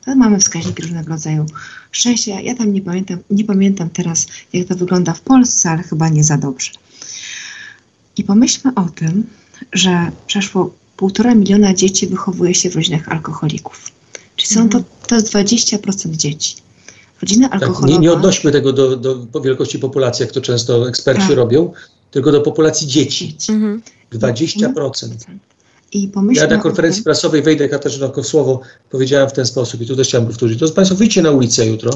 To mamy wskaźniki różnego rodzaju szczęścia. Ja tam nie pamiętam, nie pamiętam teraz, jak to wygląda w Polsce, ale chyba nie za dobrze. I pomyślmy o tym, że przeszło półtora miliona dzieci wychowuje się w rodzinach alkoholików. Czyli są to, mhm. to jest 20% dzieci. Rodziny alkoholowe... Tak, nie, nie odnośmy tego do, do wielkości populacji, jak to często eksperci tak. robią, tylko do populacji dzieci. Mhm. 20%. I ja na konferencji prasowej wejdę, Katarzyna, w słowo powiedziałem w ten sposób i tu też chciałem powtórzyć. To Państwo wyjdźcie na ulicę jutro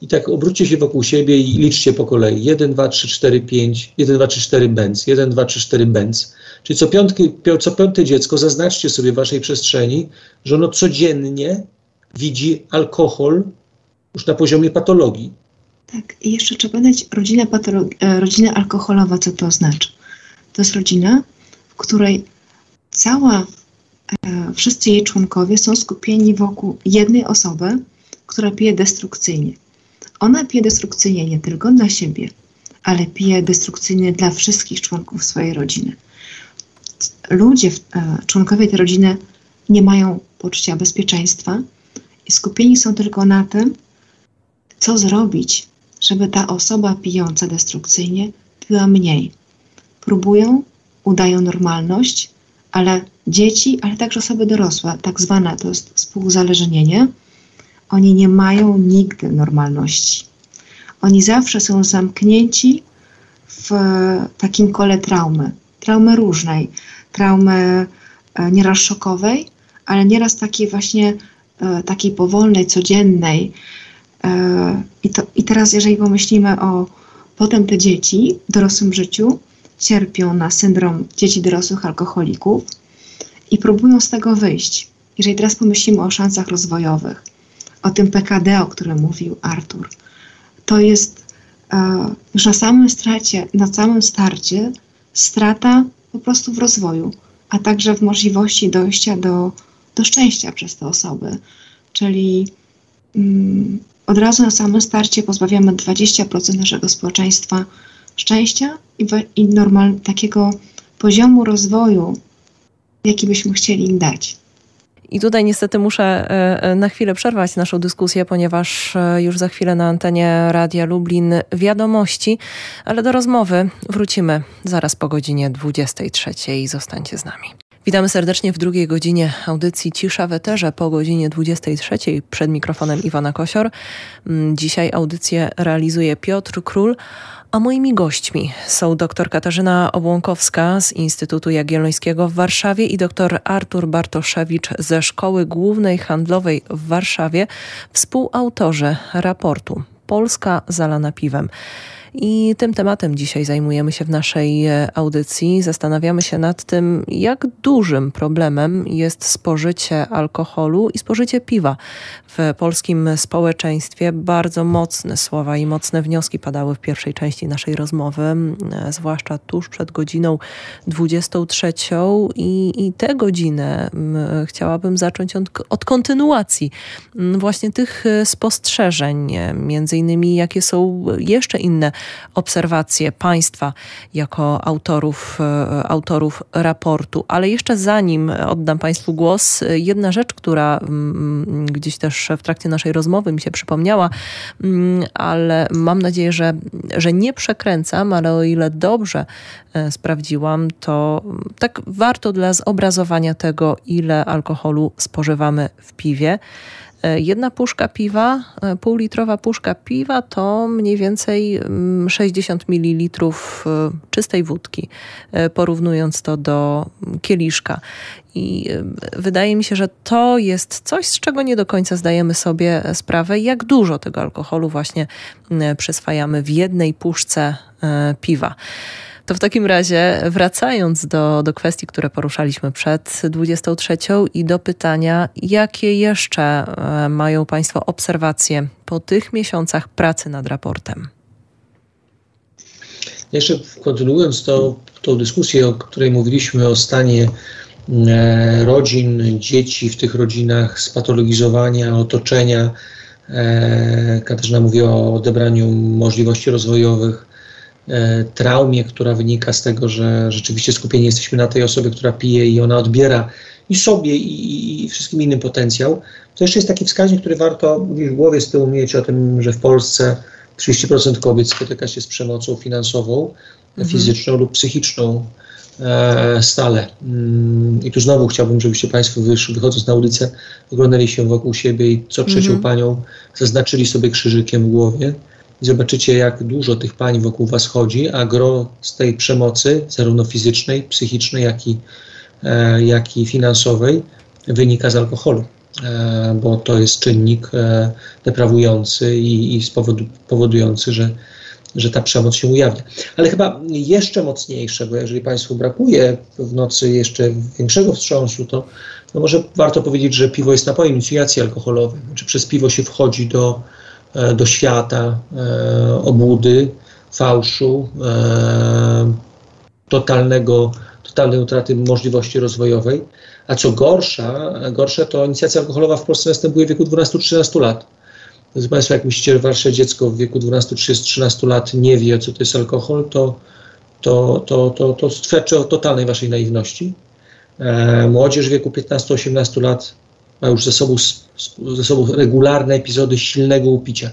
i tak obróćcie się wokół siebie i liczcie po kolei. 1, 2, 3, 4, 5, 1, 2, 3, 4 Benz, 1, 2, 3, 4 Benz. Czyli co, piątki, co piąte dziecko zaznaczcie sobie w waszej przestrzeni, że ono codziennie widzi alkohol już na poziomie patologii. Tak, i jeszcze trzeba dać rodzina, e, rodzina alkoholowa, co to oznacza. To jest rodzina, w której cała, e, wszyscy jej członkowie są skupieni wokół jednej osoby, która pije destrukcyjnie. Ona pije destrukcyjnie nie tylko dla siebie, ale pije destrukcyjnie dla wszystkich członków swojej rodziny. Ludzie, e, członkowie tej rodziny nie mają poczucia bezpieczeństwa i skupieni są tylko na tym, co zrobić, żeby ta osoba pijąca destrukcyjnie piła mniej. Próbują, udają normalność, ale dzieci, ale także osoby dorosłe, tak zwane to jest współzależnienie, oni nie mają nigdy normalności. Oni zawsze są zamknięci w takim kole traumy. Traumy różnej. Traumy e, nieraz szokowej, ale nieraz takiej właśnie e, takiej powolnej, codziennej. E, I, to, I teraz, jeżeli pomyślimy o potem te dzieci w dorosłym życiu cierpią na syndrom dzieci dorosłych alkoholików i próbują z tego wyjść. Jeżeli teraz pomyślimy o szansach rozwojowych, o tym PKD, o którym mówił Artur. To jest e, już na samym stracie, na samym starcie strata po prostu w rozwoju, a także w możliwości dojścia do, do szczęścia przez te osoby. Czyli mm, od razu na samym starcie pozbawiamy 20% naszego społeczeństwa szczęścia i, i normal, takiego poziomu rozwoju, jaki byśmy chcieli im dać. I tutaj niestety muszę e, e, na chwilę przerwać naszą dyskusję, ponieważ e, już za chwilę na antenie Radia Lublin wiadomości, ale do rozmowy wrócimy zaraz po godzinie 23. Zostańcie z nami. Witamy serdecznie w drugiej godzinie audycji Cisza w Eterze po godzinie 23. Przed mikrofonem Iwana Kosior. Mm, dzisiaj audycję realizuje Piotr Król, a moimi gośćmi są dr Katarzyna Obłąkowska z Instytutu Jagiellońskiego w Warszawie i dr Artur Bartoszewicz ze Szkoły Głównej Handlowej w Warszawie, współautorzy raportu Polska zalana piwem. I tym tematem dzisiaj zajmujemy się w naszej e, audycji. Zastanawiamy się nad tym, jak dużym problemem jest spożycie alkoholu i spożycie piwa w polskim społeczeństwie. Bardzo mocne słowa i mocne wnioski padały w pierwszej części naszej rozmowy, e, zwłaszcza tuż przed godziną 23. I, i tę godzinę chciałabym zacząć od, od kontynuacji właśnie tych e, spostrzeżeń, między innymi jakie są jeszcze inne obserwacje państwa jako autorów, e, autorów raportu. Ale jeszcze zanim oddam Państwu głos, jedna rzecz, która mm, gdzieś też w trakcie naszej rozmowy mi się przypomniała, mm, ale mam nadzieję, że, że nie przekręcam, ale o ile dobrze e, sprawdziłam, to tak warto dla zobrazowania tego, ile alkoholu spożywamy w piwie. E, jedna puszka piwa, e, półlitrowa puszka piwa to mniej więcej 60 mm, ml e, czystej wódki, porównując to do kieliszka. I wydaje mi się, że to jest coś, z czego nie do końca zdajemy sobie sprawę, jak dużo tego alkoholu właśnie przyswajamy w jednej puszce piwa. To w takim razie, wracając do, do kwestii, które poruszaliśmy przed 23 i do pytania, jakie jeszcze e, mają Państwo obserwacje po tych miesiącach pracy nad raportem? Jeszcze kontynuując to, tą dyskusję, o której mówiliśmy o stanie e, rodzin, dzieci w tych rodzinach, spatologizowania, otoczenia. E, Katarzyna mówiła o odebraniu możliwości rozwojowych traumie, która wynika z tego, że rzeczywiście skupieni jesteśmy na tej osobie, która pije i ona odbiera i sobie, i, i wszystkim innym potencjał. To jeszcze jest taki wskaźnik, który warto w głowie z tyłu mieć o tym, że w Polsce 30% kobiet spotyka się z przemocą finansową, mhm. fizyczną lub psychiczną e, stale. Mm, I tu znowu chciałbym, żebyście Państwo wyszli, wychodząc na ulicę, oglądali się wokół siebie i co trzecią mhm. panią zaznaczyli sobie krzyżykiem w głowie. Zobaczycie, jak dużo tych pań wokół Was chodzi, a gro z tej przemocy, zarówno fizycznej, psychicznej, jak i, e, jak i finansowej, wynika z alkoholu. E, bo to jest czynnik e, deprawujący i, i powodujący, że, że ta przemoc się ujawnia. Ale chyba jeszcze mocniejsze, bo jeżeli Państwu brakuje w nocy jeszcze większego wstrząsu, to no może warto powiedzieć, że piwo jest napojem inicjacji alkoholowej. Znaczy przez piwo się wchodzi do, do świata obłudy, fałszu, totalnego, totalnej utraty możliwości rozwojowej. A co gorsza, gorsze to inicjacja alkoholowa w Polsce następuje w wieku 12-13 lat. Drodzy Państwo, jak myślicie, że Wasze dziecko w wieku 12-13 lat nie wie, co to jest alkohol, to, to, to, to, to świadczy o totalnej Waszej naiwności. E, młodzież w wieku 15-18 lat ma już ze sobą, ze sobą regularne epizody silnego upicia.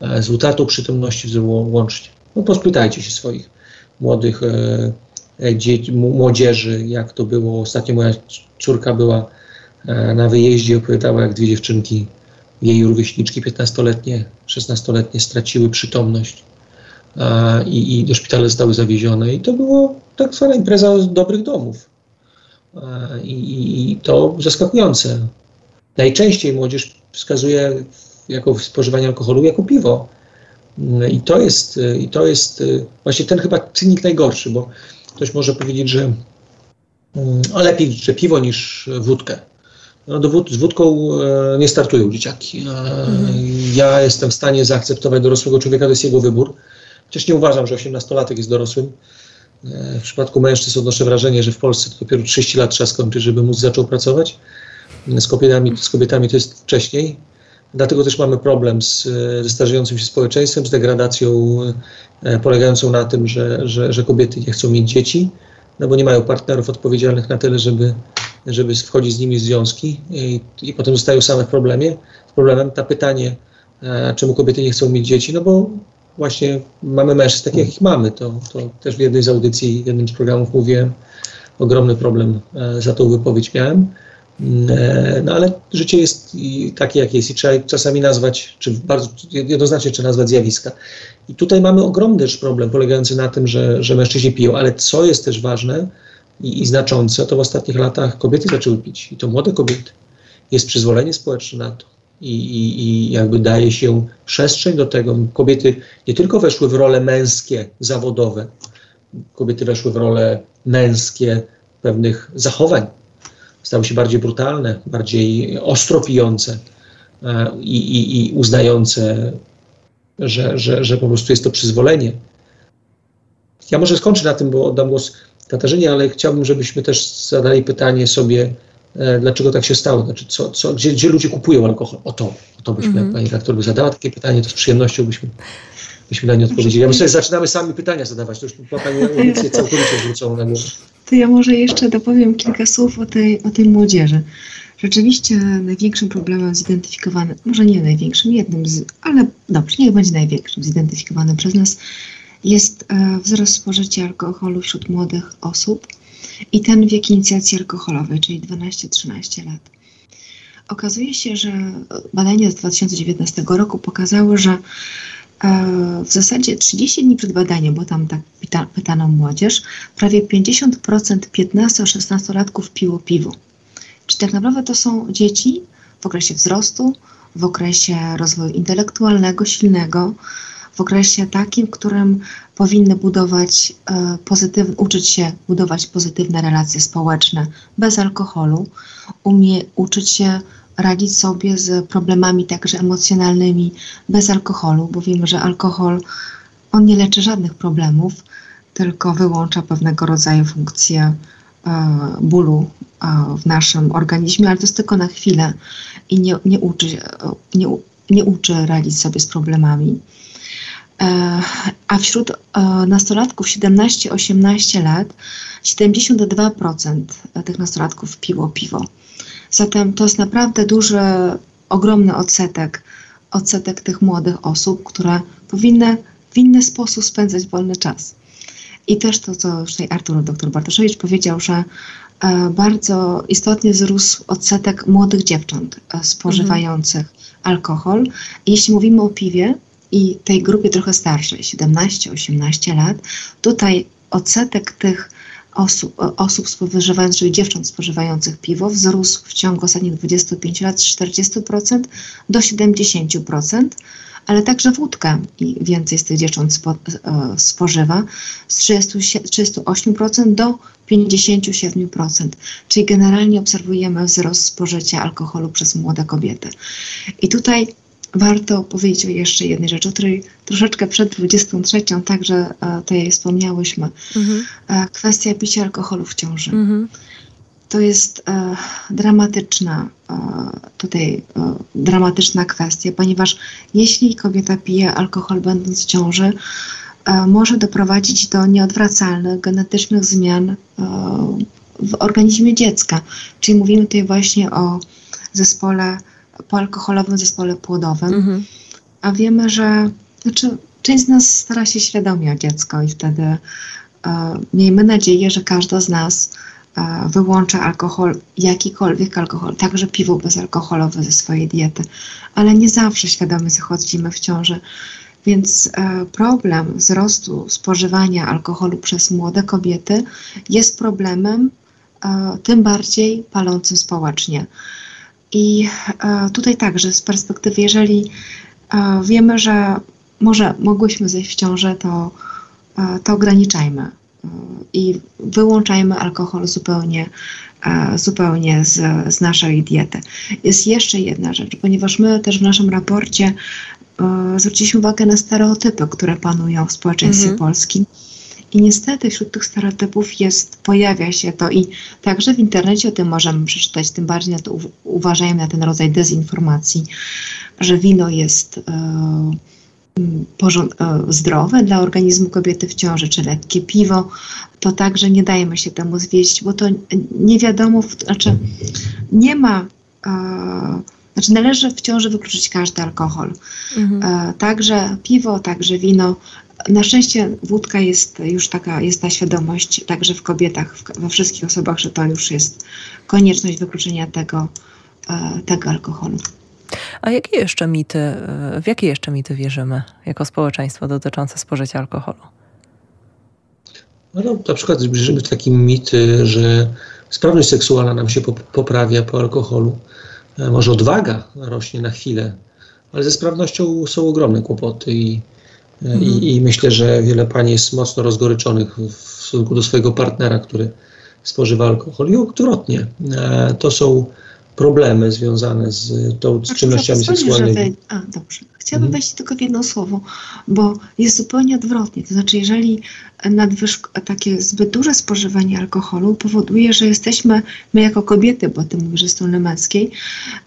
E, z utratą przytomności łącznie. No pospytajcie się swoich młodych e, dzieci, młodzieży, jak to było. Ostatnio moja córka była e, na wyjeździe i opowiadała, jak dwie dziewczynki, jej rówieśniczki 15-letnie, 16-letnie straciły przytomność i, i do szpitala zostały zawiezione. I to było tak zwana impreza dobrych domów. I, I, to zaskakujące. Najczęściej młodzież wskazuje jako spożywanie alkoholu jako piwo. I to jest, i to jest właśnie ten chyba czynnik najgorszy, bo Ktoś może powiedzieć, że mm, lepiej że piwo niż wódkę. No, do wód, z wódką e, nie startują dzieciaki. E, mhm. Ja jestem w stanie zaakceptować dorosłego człowieka, to jest jego wybór. Chociaż nie uważam, że 18-latek jest dorosłym. E, w przypadku mężczyzn odnoszę wrażenie, że w Polsce to dopiero 30 lat trzeba skończyć, żeby móc zaczął pracować. Z kobietami, z kobietami to jest wcześniej. Dlatego też mamy problem z, ze starzejącym się społeczeństwem, z degradacją e, polegającą na tym, że, że, że kobiety nie chcą mieć dzieci, no bo nie mają partnerów odpowiedzialnych na tyle, żeby, żeby wchodzić z nimi w związki i, i potem zostają same w problemie. Z problemem ta pytanie, e, czemu kobiety nie chcą mieć dzieci, no bo właśnie mamy mężczyzn takich, jakich mamy. To, to też w jednej z audycji, jednym z programów mówiłem, ogromny problem e, za tą wypowiedź miałem. E, no ale życie jest takie, jak jest i trzeba czasami nazwać, czy bardzo jednoznacznie trzeba nazwać zjawiska. I tutaj mamy ogromny też problem polegający na tym, że, że mężczyźni piją, ale co jest też ważne i, i znaczące, to w ostatnich latach kobiety zaczęły pić i to młode kobiety. Jest przyzwolenie społeczne na to. I, i, I jakby daje się przestrzeń do tego. Kobiety nie tylko weszły w role męskie, zawodowe, kobiety weszły w role męskie pewnych zachowań stały się bardziej brutalne, bardziej ostro pijące e, i, i, i uznające, że, że, że po prostu jest to przyzwolenie. Ja może skończę na tym, bo oddam głos Katarzynie, ale chciałbym, żebyśmy też zadali pytanie sobie, dlaczego tak się stało, znaczy co, co, gdzie, gdzie ludzie kupują alkohol. O to, o to byśmy, mm -hmm. pani redaktor by zadała takie pytanie, to z przyjemnością byśmy byśmy na nie odpowiedzieli. Ja myślę, że zaczynamy sami pytania zadawać, to już Pani audycję całkowicie zwróconą na głowę. To ja może jeszcze dopowiem kilka słów o tej, o tej młodzieży. Rzeczywiście największym problemem zidentyfikowanym, może nie największym, jednym z, ale dobrze, niech będzie największym zidentyfikowanym przez nas, jest e, wzrost spożycia alkoholu wśród młodych osób i ten wiek inicjacji alkoholowej, czyli 12-13 lat. Okazuje się, że badania z 2019 roku pokazały, że E, w zasadzie 30 dni przed badaniem, bo tam tak pyta, pytano młodzież, prawie 50% 15-16-latków piło piwo. Czyli tak naprawdę to są dzieci w okresie wzrostu, w okresie rozwoju intelektualnego, silnego, w okresie takim, w którym powinny budować e, pozytywne, uczyć się budować pozytywne relacje społeczne bez alkoholu, umie uczyć się radzić sobie z problemami także emocjonalnymi bez alkoholu, bo wiemy, że alkohol on nie leczy żadnych problemów, tylko wyłącza pewnego rodzaju funkcje e, bólu e, w naszym organizmie, ale to jest tylko na chwilę i nie, nie, uczy, nie, nie uczy radzić sobie z problemami. A wśród nastolatków 17-18 lat 72% tych nastolatków piło piwo. Zatem to jest naprawdę duży, ogromny odsetek, odsetek tych młodych osób, które powinny w inny sposób spędzać wolny czas. I też to, co już tutaj Artur, dr Bartoszewicz powiedział, że e, bardzo istotnie wzrósł odsetek młodych dziewcząt e, spożywających mhm. alkohol. Jeśli mówimy o piwie i tej grupie trochę starszej, 17-18 lat, tutaj odsetek tych osób, osób spożywających, czyli dziewcząt spożywających piwo wzrósł w ciągu ostatnich 25 lat z 40% do 70%, ale także wódkę i więcej z tych dziewcząt spo, e, spożywa z 30, 38% do 57%, czyli generalnie obserwujemy wzrost spożycia alkoholu przez młode kobiety. I tutaj warto powiedzieć o jeszcze jednej rzeczy, o której troszeczkę przed 23 także e, tutaj wspomniałyśmy. Mhm. E, kwestia picia alkoholu w ciąży. Mhm. To jest e, dramatyczna, e, tutaj e, dramatyczna kwestia, ponieważ jeśli kobieta pije alkohol będąc w ciąży, e, może doprowadzić do nieodwracalnych genetycznych zmian w organizmie dziecka. Czyli mówimy tutaj właśnie o zespole po alkoholowym zespole płodowym, mhm. a wiemy, że znaczy, część z nas stara się świadomie o dziecko i wtedy e, miejmy nadzieję, że każda z nas e, wyłącza alkohol, jakikolwiek alkohol, także piwo bezalkoholowe ze swojej diety, ale nie zawsze świadomie zachodzimy w ciąży. Więc e, problem wzrostu spożywania alkoholu przez młode kobiety jest problemem e, tym bardziej palącym społecznie. I e, tutaj także z perspektywy, jeżeli e, wiemy, że może mogłyśmy zejść w ciążę, to, e, to ograniczajmy i wyłączajmy alkohol zupełnie, zupełnie z, z naszej diety. Jest jeszcze jedna rzecz, ponieważ my też w naszym raporcie zwróciliśmy uwagę na stereotypy, które panują w społeczeństwie mhm. polskim i niestety wśród tych stereotypów jest, pojawia się to i także w internecie o tym możemy przeczytać, tym bardziej na to uważajmy na ten rodzaj dezinformacji, że wino jest e, e, zdrowe dla organizmu kobiety w ciąży, czy lekkie piwo, to także nie dajmy się temu zwieść, bo to nie wiadomo, znaczy nie ma e, znaczy należy w ciąży wykluczyć każdy alkohol. Mhm. E, także piwo, także wino. Na szczęście wódka jest już taka, jest ta świadomość także w kobietach, w, we wszystkich osobach, że to już jest konieczność wykluczenia tego, e, tego alkoholu. A jakie jeszcze mity, w jakie jeszcze mity wierzymy jako społeczeństwo dotyczące spożycia alkoholu? No, na przykład wierzymy w takie mity, że sprawność seksualna nam się poprawia po alkoholu. E, może odwaga rośnie na chwilę, ale ze sprawnością są ogromne kłopoty i, mhm. i, i, myślę, że wiele pań jest mocno rozgoryczonych w stosunku do swojego partnera, który spożywa alkohol i odwrotnie. E, to są problemy związane z tą z czynnościami seksualnymi. A, dobrze. Chciałabym mhm. wejść tylko w jedno słowo, bo jest zupełnie odwrotnie. To znaczy, jeżeli nadwyżk, takie zbyt duże spożywanie alkoholu powoduje, że jesteśmy, my jako kobiety, bo ty mówisz, że strony męskiej,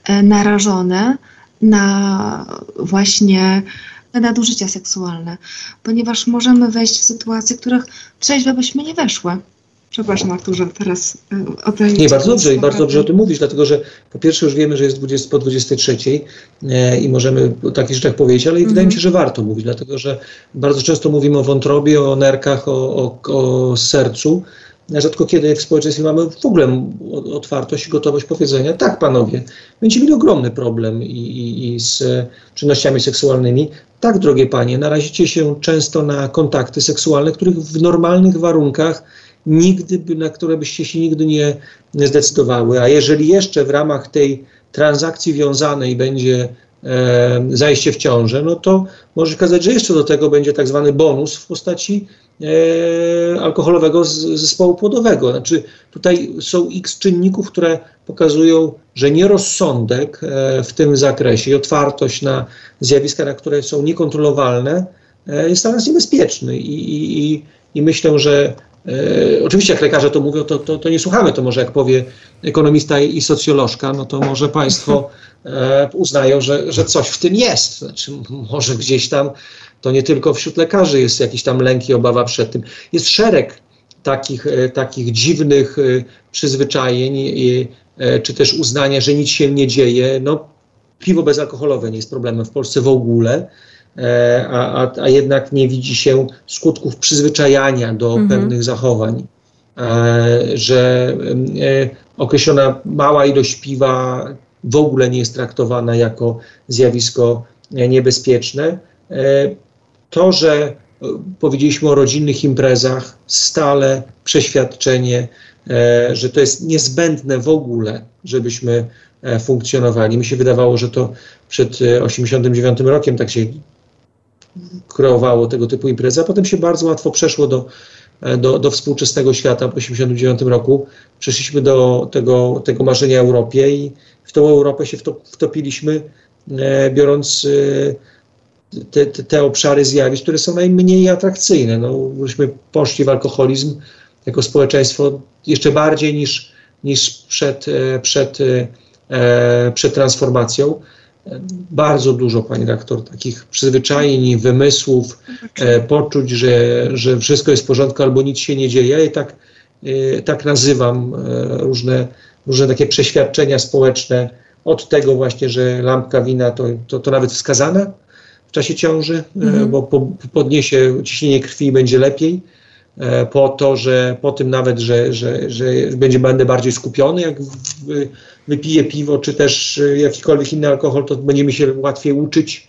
e, narażone na właśnie nadużycia seksualne, ponieważ możemy wejść w sytuacje, w których trzeźwe byśmy nie weszły. Przepraszam Arturze, teraz y, o tej... Nie, bardzo dobrze i bardzo dobrze o tym mówisz, dlatego że po pierwsze już wiemy, że jest 20, po 23 e, i możemy o takich rzeczach powiedzieć, ale mm wydaje mi się, że warto mówić, dlatego że bardzo często mówimy o wątrobie, o nerkach, o, o, o sercu, Rzadko kiedy w społeczeństwie mamy w ogóle otwartość i gotowość powiedzenia, tak panowie, będziecie mieli ogromny problem i, i, i, z czynnościami seksualnymi. Tak, drogie panie, narazicie się często na kontakty seksualne, których w normalnych warunkach nigdy, na które byście się nigdy nie, zdecydowały. A jeżeli jeszcze w ramach tej transakcji wiązanej będzie e, zajście w ciążę, no to może okazać, że jeszcze do tego będzie tak zwany bonus w postaci alkoholowego z, zespołu płodowego. Znaczy tutaj są x czynników, które pokazują, że nierozsądek e, w tym zakresie i otwartość na zjawiska, na które są niekontrolowalne, e, jest dla nas niebezpieczny i, i, i myślę, że E, oczywiście jak lekarze to mówią, to, to, to, nie słuchamy, to może jak powie ekonomista i, socjolożka, no to może państwo e, uznają, że, że coś w tym jest. Znaczy, może gdzieś tam, to nie tylko wśród lekarzy jest jakiś tam lęk i obawa przed tym. Jest szereg takich, e, takich dziwnych e, przyzwyczajeń, e, czy też uznania, że nic się nie dzieje. No, piwo bezalkoholowe nie jest problemem w Polsce w ogóle. A, a, a, jednak nie widzi się skutków przyzwyczajania do mhm. pewnych zachowań, że określona mała ilość piwa w ogóle nie jest traktowana jako zjawisko niebezpieczne. To, że powiedzieliśmy o rodzinnych imprezach, stale przeświadczenie, e, że to jest niezbędne w ogóle, żebyśmy e, funkcjonowali. Mi się wydawało, że to przed 89 e, rokiem tak się kreowało tego typu imprezy, a potem się bardzo łatwo przeszło do, do, do współczesnego świata po 89 roku. Przeszliśmy do tego, tego marzenia Europie i w tą Europę się wtopiliśmy, biorąc te, te, te, obszary zjawisk, które są najmniej atrakcyjne. No, myśmy poszli w alkoholizm jako społeczeństwo jeszcze bardziej niż, niż przed, e, przed, e, przed transformacją. Bardzo dużo, pani rektor, takich przyzwyczajeń, wymysłów, e, poczuć, że, że wszystko jest w porządku albo nic się nie dzieje. I tak, tak nazywam różne, różne takie przeświadczenia społeczne od tego właśnie, że lampka wina to, to, to nawet wskazane, czasie ciąży, mhm. bo po, podniesie ciśnienie krwi i będzie lepiej. E, po to, że po tym nawet, że, że, że będzie, będę bardziej skupiony, jak wypiję piwo, czy też jakikolwiek inny alkohol, to będziemy się łatwiej uczyć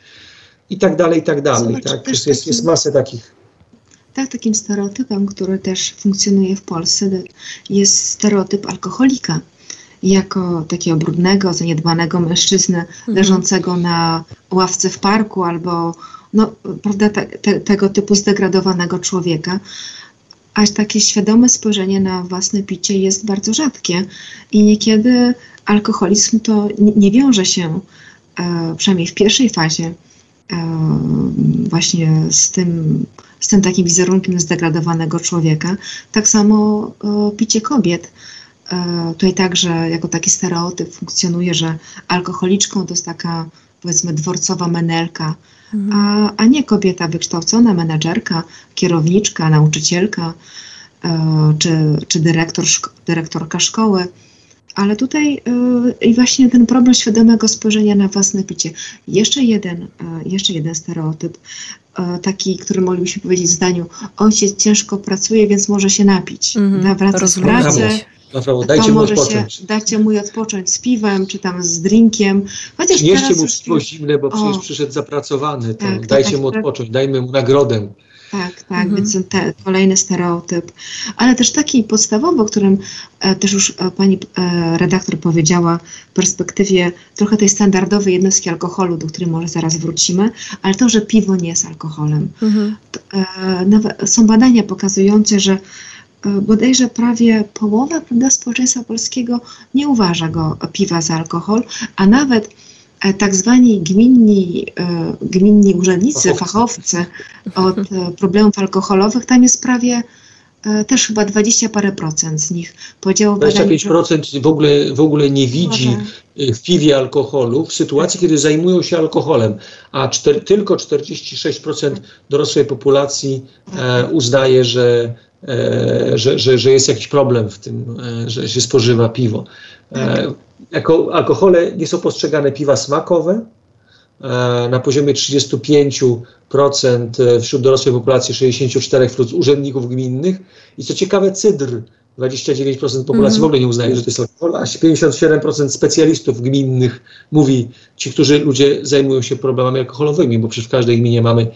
i tak dalej, i tak dalej. Zobacz, tak? Jest, jest, jest masę takich. Tak, takim stereotypem, który też funkcjonuje w Polsce, jest stereotyp alkoholika jako takiego brudnego, zaniedbanego mężczyznę mhm. leżącego na ławce w parku albo no, prawda, te, te, tego typu zdegradowanego człowieka. Aż takie świadome spojrzenie na własne picie jest bardzo rzadkie i niekiedy alkoholizm to nie, nie wiąże się, e, przynajmniej w pierwszej fazie, e, właśnie z tym, z tym takim wizerunkiem zdegradowanego człowieka. Tak samo e, picie kobiet tutaj także jako taki stereotyp funkcjonuje, że alkoholiczką to jest taka powiedzmy dworcowa menelka, mhm. a, a nie kobieta wykształcona, menedżerka, kierowniczka, nauczycielka e, czy, czy dyrektor, dyrektorka szkoły. Ale tutaj e, i właśnie ten problem świadomego spojrzenia na własne picie. Jeszcze jeden, jeszcze jeden stereotyp, taki, który moglibyśmy powiedzieć w zdaniu, ojciec ciężko pracuje, więc może się napić. Mm. Wraca z pracy, Naprawdę, dajcie mu odpocząć. Się, dajcie mu odpocząć z piwem, czy tam z drinkiem. Chociaż Przynieście mu piwo zimne, bo o, przecież przyszedł zapracowany. To tak, dajcie tak, mu odpocząć, dajmy mu nagrodę. Tak, tak, mhm. więc te, kolejny stereotyp. Ale też taki podstawowy, o którym e, też już e, pani e, redaktor powiedziała w perspektywie trochę tej standardowej jednostki alkoholu, do której może zaraz wrócimy, ale to, że piwo nie jest alkoholem. Mhm. To, e, są badania pokazujące, że bodajże prawie połowa prawda, społeczeństwa polskiego nie uważa go piwa za alkohol, a nawet e, tak zwani gminni, e, gminni urzędnicy, fachowcy. od problemów alkoholowych, tam jest prawie też chyba 20 parę procent z nich. Powiedziało 25% procent w ogóle, w ogóle nie widzi w piwie alkoholu w sytuacji, kiedy zajmują się alkoholem, a czter, tylko 46% dorosłej populacji e, uznaje, że E, że, że, że jest jakiś problem w tym, e, że się spożywa piwo. E, jako alkohole nie są postrzegane piwa smakowe. Na poziomie 35% wśród dorosłej populacji, 64% wśród urzędników gminnych. I co ciekawe, cydr 29% populacji mm. w ogóle nie uznaje, że to jest alkohol, a 57% specjalistów gminnych mówi, ci, którzy ludzie zajmują się problemami alkoholowymi, bo przecież w każdej gminie mamy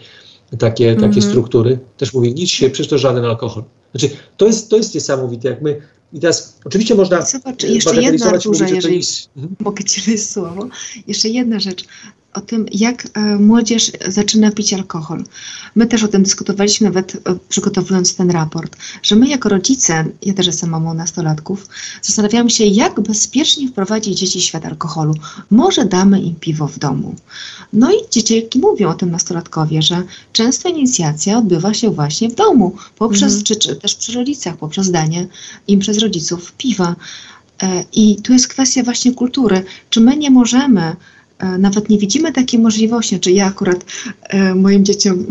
takie, takie mm -hmm. struktury, też mówi, nic się, przecież to żaden alkohol. Znaczy, to jest, to jest niesamowite, jak my, i teraz oczywiście można Zobacz, jeszcze jedna duża, jeżeli jest... Mhm. mogę Ci słowo, jeszcze jedna rzecz. O tym, jak e, młodzież zaczyna pić alkohol. My też o tym dyskutowaliśmy, nawet e, przygotowując ten raport, że my jako rodzice, ja też jestem mamą nastolatków, zastanawiamy się, jak bezpiecznie wprowadzić dzieci w świat alkoholu. Może damy im piwo w domu. No i dzieciaki mówią o tym nastolatkowie, że często inicjacja odbywa się właśnie w domu, poprzez, mhm. czy, czy też przy rodzicach, poprzez danie im przez rodziców piwa. E, I tu jest kwestia właśnie kultury. Czy my nie możemy nawet nie widzimy takiej możliwości. Czy ja akurat e, moim dzieciom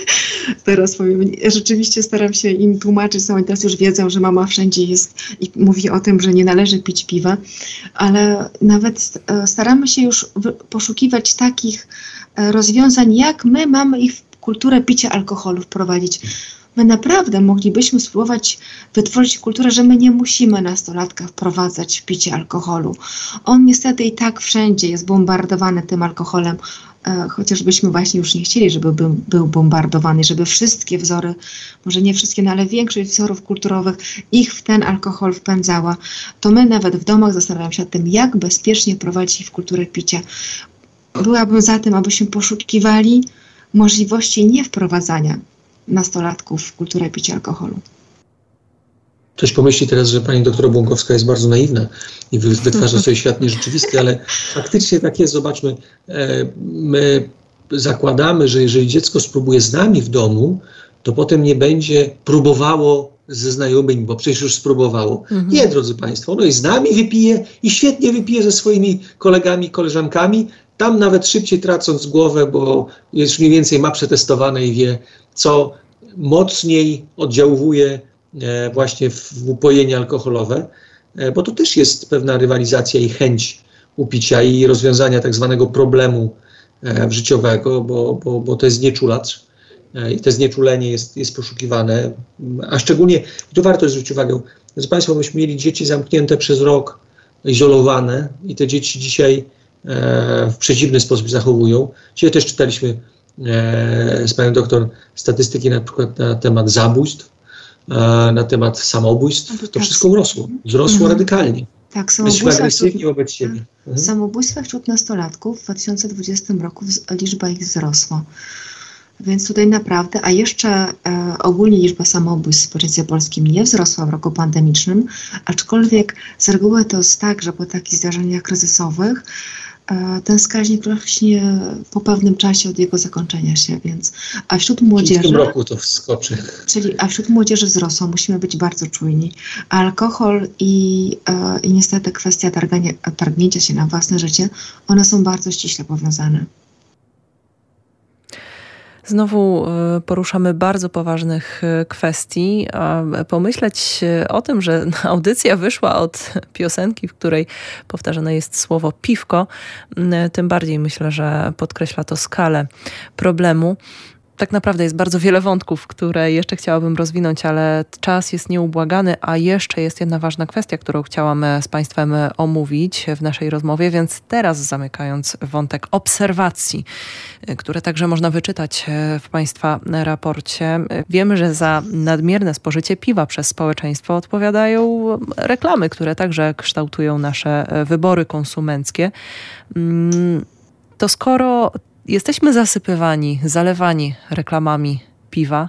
teraz powiem, rzeczywiście staram się im tłumaczyć, są oni teraz już wiedzą, że mama wszędzie jest i mówi o tym, że nie należy pić piwa, ale nawet e, staramy się już poszukiwać takich e, rozwiązań, jak my mamy ich w kulturę picia alkoholu wprowadzić my naprawdę moglibyśmy spróbować wytworzyć kulturę, że my nie musimy nastolatka wprowadzać w picie alkoholu. On niestety i tak wszędzie jest bombardowany tym alkoholem, e, chociażbyśmy właśnie już nie chcieli, żeby był, bombardowany, żeby wszystkie wzory, może nie wszystkie, no ale większość wzorów kulturowych ich w ten alkohol wpędzała, to my nawet w domach zastanawiamy się nad tym, jak bezpiecznie prowadzić w kulturę picia. Byłabym za tym, abyśmy poszukiwali możliwości niewprowadzania nastolatków w kulturę picia alkoholu. Ktoś pomyśli teraz, że pani doktor Błąkowska jest bardzo naiwna i wytwarza sobie świat nierzeczywisty, ale faktycznie tak jest. Zobaczmy, e, my zakładamy, że jeżeli dziecko spróbuje z nami w domu, to potem nie będzie próbowało ze znajomymi, bo przecież już spróbowało. Mhm. Nie, drodzy Państwo, ono i z nami wypije i świetnie wypije ze swoimi kolegami, koleżankami, tam nawet szybciej tracąc głowę, bo już mniej więcej ma przetestowane i wie, co mocniej oddziałuje e, właśnie w upojenie alkoholowe, e, bo to też jest pewna rywalizacja i chęć upicia i rozwiązania tak zwanego problemu e, życiowego, bo, bo, bo to jest znieczulacz i to znieczulenie jest, jest poszukiwane, a szczególnie, tu warto zwrócić uwagę, że Państwo, myśmy mieli dzieci zamknięte przez rok, izolowane i te dzieci dzisiaj w przeciwny sposób zachowują. Dzisiaj też czytaliśmy E, z panią doktor statystyki na przykład na temat zabójstw, e, na temat samobójstw, to tak. wszystko urosło, wzrosło mhm. radykalnie. Tak, samobójstwa wśród, wobec siebie. Mhm. Samobójstwa wśród nastolatków w 2020 roku liczba ich wzrosła. Więc tutaj naprawdę, a jeszcze e, ogólnie liczba samobójstw w społeczeństwie polskim nie wzrosła w roku pandemicznym, aczkolwiek z reguły to jest tak, że po takich zdarzeniach kryzysowych ten wskaźnik rośnie po pewnym czasie od jego zakończenia się, więc a wśród młodzieży... W tym roku to wskoczy. Czyli, a wśród młodzieży wzrosło, musimy być bardzo czujni. Alkohol i, e, i niestety kwestia targnięcia się na własne życie, one są bardzo ściśle powiązane. Znowu e, poruszamy bardzo poważnych e, kwestii. Pomyśleć o tym, że audycja wyszła od piosenki, w której powtarzane jest słowo piwko, tym bardziej myślę, że podkreśla to skalę problemu tak naprawdę jest bardzo wiele wątków, które jeszcze chciałabym rozwinąć, ale czas jest nieubłagany, a jeszcze jest jedna ważna kwestia, którą chciałam z Państwem omówić w naszej rozmowie, więc teraz zamykając wątek obserwacji, które także można wyczytać w Państwa raporcie. Wiemy, że za nadmierne spożycie piwa przez społeczeństwo odpowiadają reklamy, które także kształtują nasze wybory konsumenckie. Mm, to skoro jesteśmy zasypywani, zalewani reklamami piwa.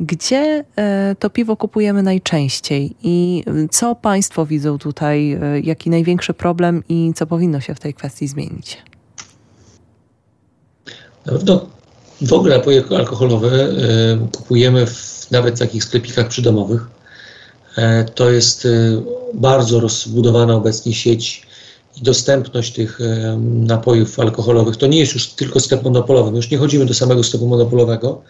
Gdzie e, to piwo kupujemy najczęściej i co Państwo widzą tutaj, e, jaki największy problem i co powinno się w tej kwestii zmienić? Na pewno w ogóle napoje alkoholowe e, kupujemy w nawet takich sklepikach przydomowych. To jest bardzo rozbudowana obecnie sieć i dostępność tych napojów alkoholowych, to nie jest już tylko sklep monopolowy. My już nie chodzimy do samego sklepu monopolowego,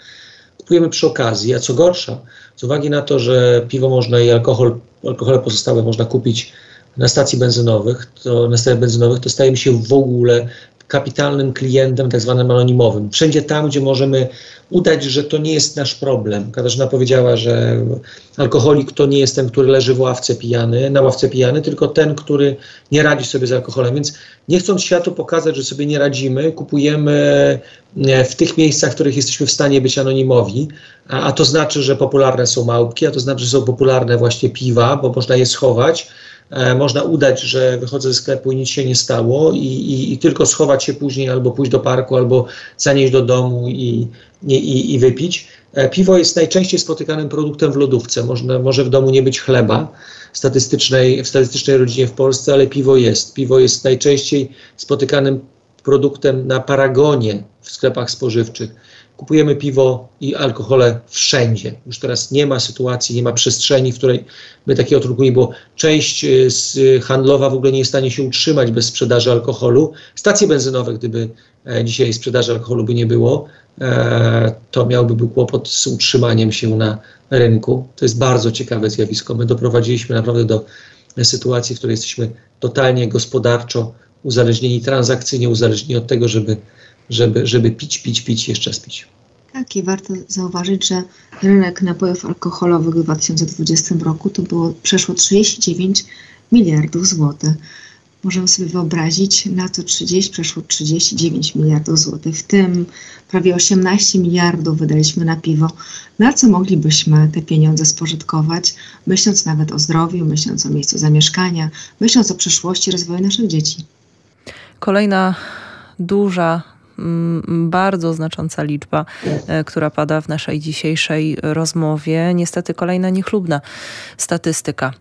kupujemy przy okazji, a co gorsza, z uwagi na to, że piwo można i alkohol, alkohole pozostałe można kupić na stacji benzynowych, to na stacjach benzynowych, to stajemy się w ogóle kapitalnym klientem, tak zwanym anonimowym. Wszędzie tam, gdzie możemy udać, że to nie jest nasz problem. Katarzyna powiedziała, że alkoholik to nie jest ten, który leży w ławce pijany, na ławce pijany, tylko ten, który nie radzi sobie z alkoholem. Więc nie chcąc światu pokazać, że sobie nie radzimy, kupujemy e, w tych miejscach, w których jesteśmy w stanie być anonimowi, a, a to znaczy, że popularne są małpki, a to znaczy, że są popularne właśnie piwa, bo można je schować e, można udać, że wychodzę ze sklepu i nic się nie stało i, i, i tylko schować się później albo pójść do parku, albo zanieść do domu i, i, i wypić. E, piwo jest najczęściej spotykanym produktem w lodówce. Można, może w domu nie być chleba statystycznej, w statystycznej rodzinie w Polsce, ale piwo jest. Piwo jest najczęściej spotykanym produktem na paragonie w sklepach spożywczych. Kupujemy piwo i alkohole wszędzie. Już teraz nie ma sytuacji, nie ma przestrzeni, w której by takiego trunku nie było. Część y, handlowa w ogóle nie jest w stanie się utrzymać bez sprzedaży alkoholu. Stacje benzynowe, gdyby e, dzisiaj sprzedaży alkoholu by nie było, e, to miałby był kłopot z utrzymaniem się na rynku. To jest bardzo ciekawe zjawisko. My doprowadziliśmy naprawdę do sytuacji, w której jesteśmy totalnie gospodarczo uzależnieni, transakcyjnie uzależnieni od tego, żeby, żeby, żeby pić, pić, pić, jeszcze raz pić. Tak, i warto zauważyć, że rynek napojów alkoholowych w 2020 roku to było przeszło 39 miliardów złotych. Możemy sobie wyobrazić, na to 30, przeszło 39 miliardów złotych, w tym prawie 18 miliardów wydaliśmy na piwo. Na co moglibyśmy te pieniądze spożytkować, myśląc nawet o zdrowiu, myśląc o miejscu zamieszkania, myśląc o przyszłości rozwoju naszych dzieci? Kolejna duża bardzo znacząca liczba, e, która pada w naszej dzisiejszej rozmowie. Niestety kolejna niechlubna statystyka.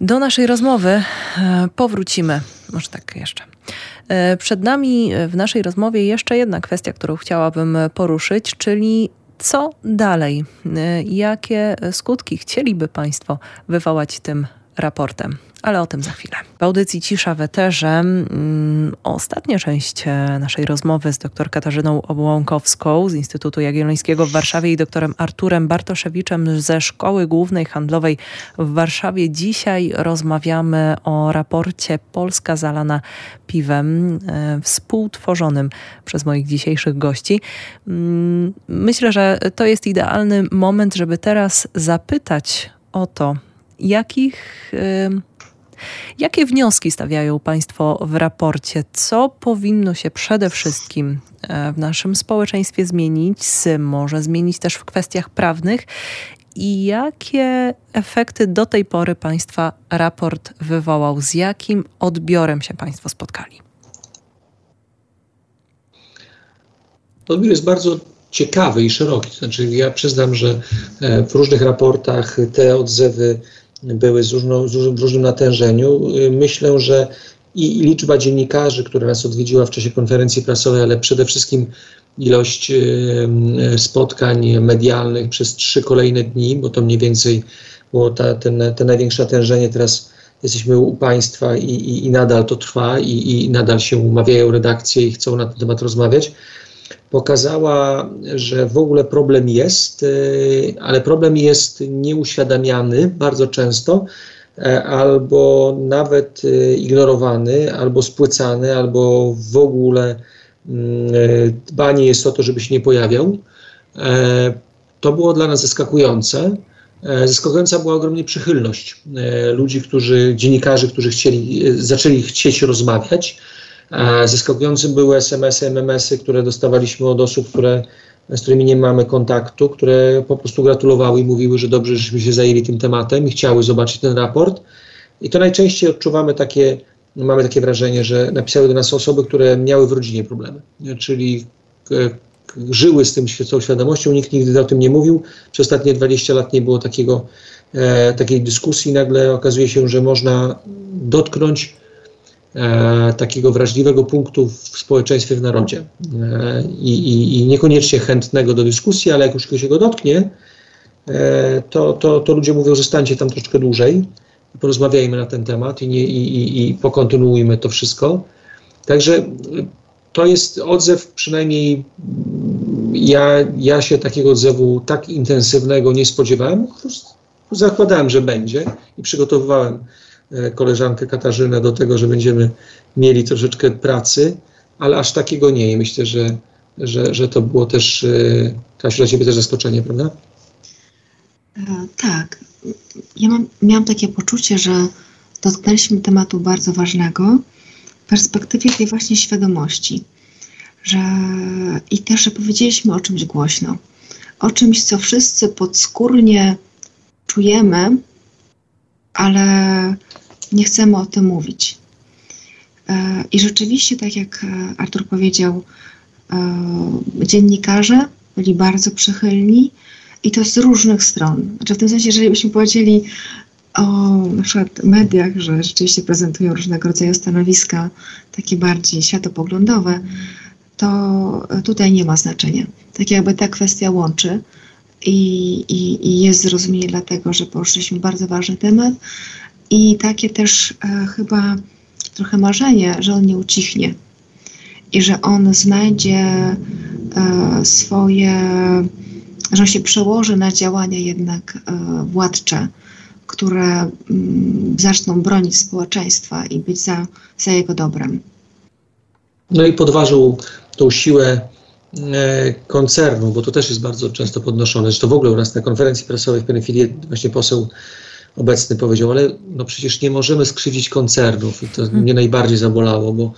Do naszej rozmowy e, powrócimy. Może tak jeszcze. E, przed nami w naszej rozmowie jeszcze jedna kwestia, którą chciałabym poruszyć, czyli co dalej? Jakie skutki chcieliby Państwo wywołać tym raportem? Ale o tym za chwilę. W audycji Cisza w Eterze mm, ostatnia część e, naszej rozmowy z dr Katarzyną Obłąkowską z Instytutu Jagiellońskiego w Warszawie i doktorem Arturem Bartoszewiczem ze Szkoły Głównej Handlowej w Warszawie. Dzisiaj rozmawiamy o raporcie Polska zalana piwem e, współtworzonym przez moich dzisiejszych gości. Mm, myślę, że to jest idealny moment, żeby teraz zapytać o to, jakich Jakie wnioski stawiają Państwo w raporcie? Co powinno się przede wszystkim e, w naszym społeczeństwie zmienić, może zmienić też w kwestiach prawnych? I jakie efekty do tej pory Państwa raport wywołał? Z jakim odbiorem się Państwo spotkali? Odbiór jest bardzo ciekawy i szeroki. Znaczy, ja przyznam, że e, w różnych raportach te odzewy były z różną, z w różnym natężeniu. Y, myślę, że i, i liczba dziennikarzy, która nas odwiedziła w czasie konferencji prasowej, ale przede wszystkim ilość y, y, spotkań medialnych przez trzy kolejne dni, bo to mniej więcej było ta, ten, ten największe natężenie. Teraz jesteśmy u państwa i, i, i nadal to trwa i, i nadal się umawiają redakcje i chcą na ten temat rozmawiać pokazała, że w ogóle problem jest, y, ale problem jest nieuświadamiany bardzo często, e, albo nawet y, ignorowany, albo spłycany, albo w ogóle mm, e, dbanie jest o to, żeby się nie pojawiał. E, to było dla nas zaskakujące. Zaskakująca była ogromnie przychylność ludzi, którzy, dziennikarzy, którzy chcieli, zaczęli chcieć rozmawiać Zaskakującym były SMS-y, MMS-y, które dostawaliśmy od osób, które, z którymi nie mamy kontaktu, które po prostu gratulowały i mówiły, że dobrze, żeśmy się zajęli tym tematem i chciały zobaczyć ten raport. I to najczęściej odczuwamy takie, mamy takie wrażenie, że napisały do nas osoby, które miały w rodzinie problemy, czyli e, żyły z tym, tą świadomością, nikt nigdy o tym nie mówił. Przez ostatnie 20 lat nie było takiego, e, takiej dyskusji. Nagle okazuje się, że można dotknąć e, takiego wrażliwego punktu w społeczeństwie, w narodzie. E, i, i, niekoniecznie chętnego do dyskusji, ale jak już ktoś go dotknie, e, to, to, to ludzie mówią, zostańcie tam troszeczkę dłużej, porozmawiajmy na ten temat i, nie, i, i, i pokontynuujmy to wszystko. Także to jest odzew, przynajmniej ja, ja się takiego odzewu tak intensywnego nie spodziewałem. Zakładałem, że będzie i przygotowywałem E, koleżankę Katarzynę do tego, że będziemy mieli troszeczkę pracy, ale aż takiego nie. I myślę, że, że, że to było też, e, Kasiu, dla Ciebie też zaskoczenie, prawda? E, tak. Ja mam, miałam takie poczucie, że dotknęliśmy tematu bardzo ważnego w perspektywie tej właśnie świadomości. Że, I też, że powiedzieliśmy o czymś głośno. O czymś, co wszyscy podskórnie czujemy, ale nie chcemy o tym mówić. E, I rzeczywiście, tak jak e, Artur powiedział, e, dziennikarze byli bardzo przychylni i to z różnych stron. Znaczy w tym sensie, jeżeli byśmy powiedzieli o na przykład mediach, że rzeczywiście prezentują różnego rodzaju stanowiska, takie bardziej światopoglądowe, to tutaj nie ma znaczenia. Tak jakby ta kwestia łączy i, i, i jest zrozumienie dlatego, że poruszyliśmy bardzo ważny temat i takie też e, chyba trochę marzenie, że on nie ucichnie i że on znajdzie e, swoje, że on się przełoży na działania jednak e, władcze, które m, mm, zaczną bronić społeczeństwa i być za, za jego dobrem. No i podważył tą siłę e, koncernu, bo to też jest bardzo często podnoszone, że to w ogóle u nas na konferencji prasowej w Penefilii właśnie poseł obecny powiedział, ale no przecież nie możemy skrzywdzić koncernów i to hmm. mnie najbardziej zabolało, bo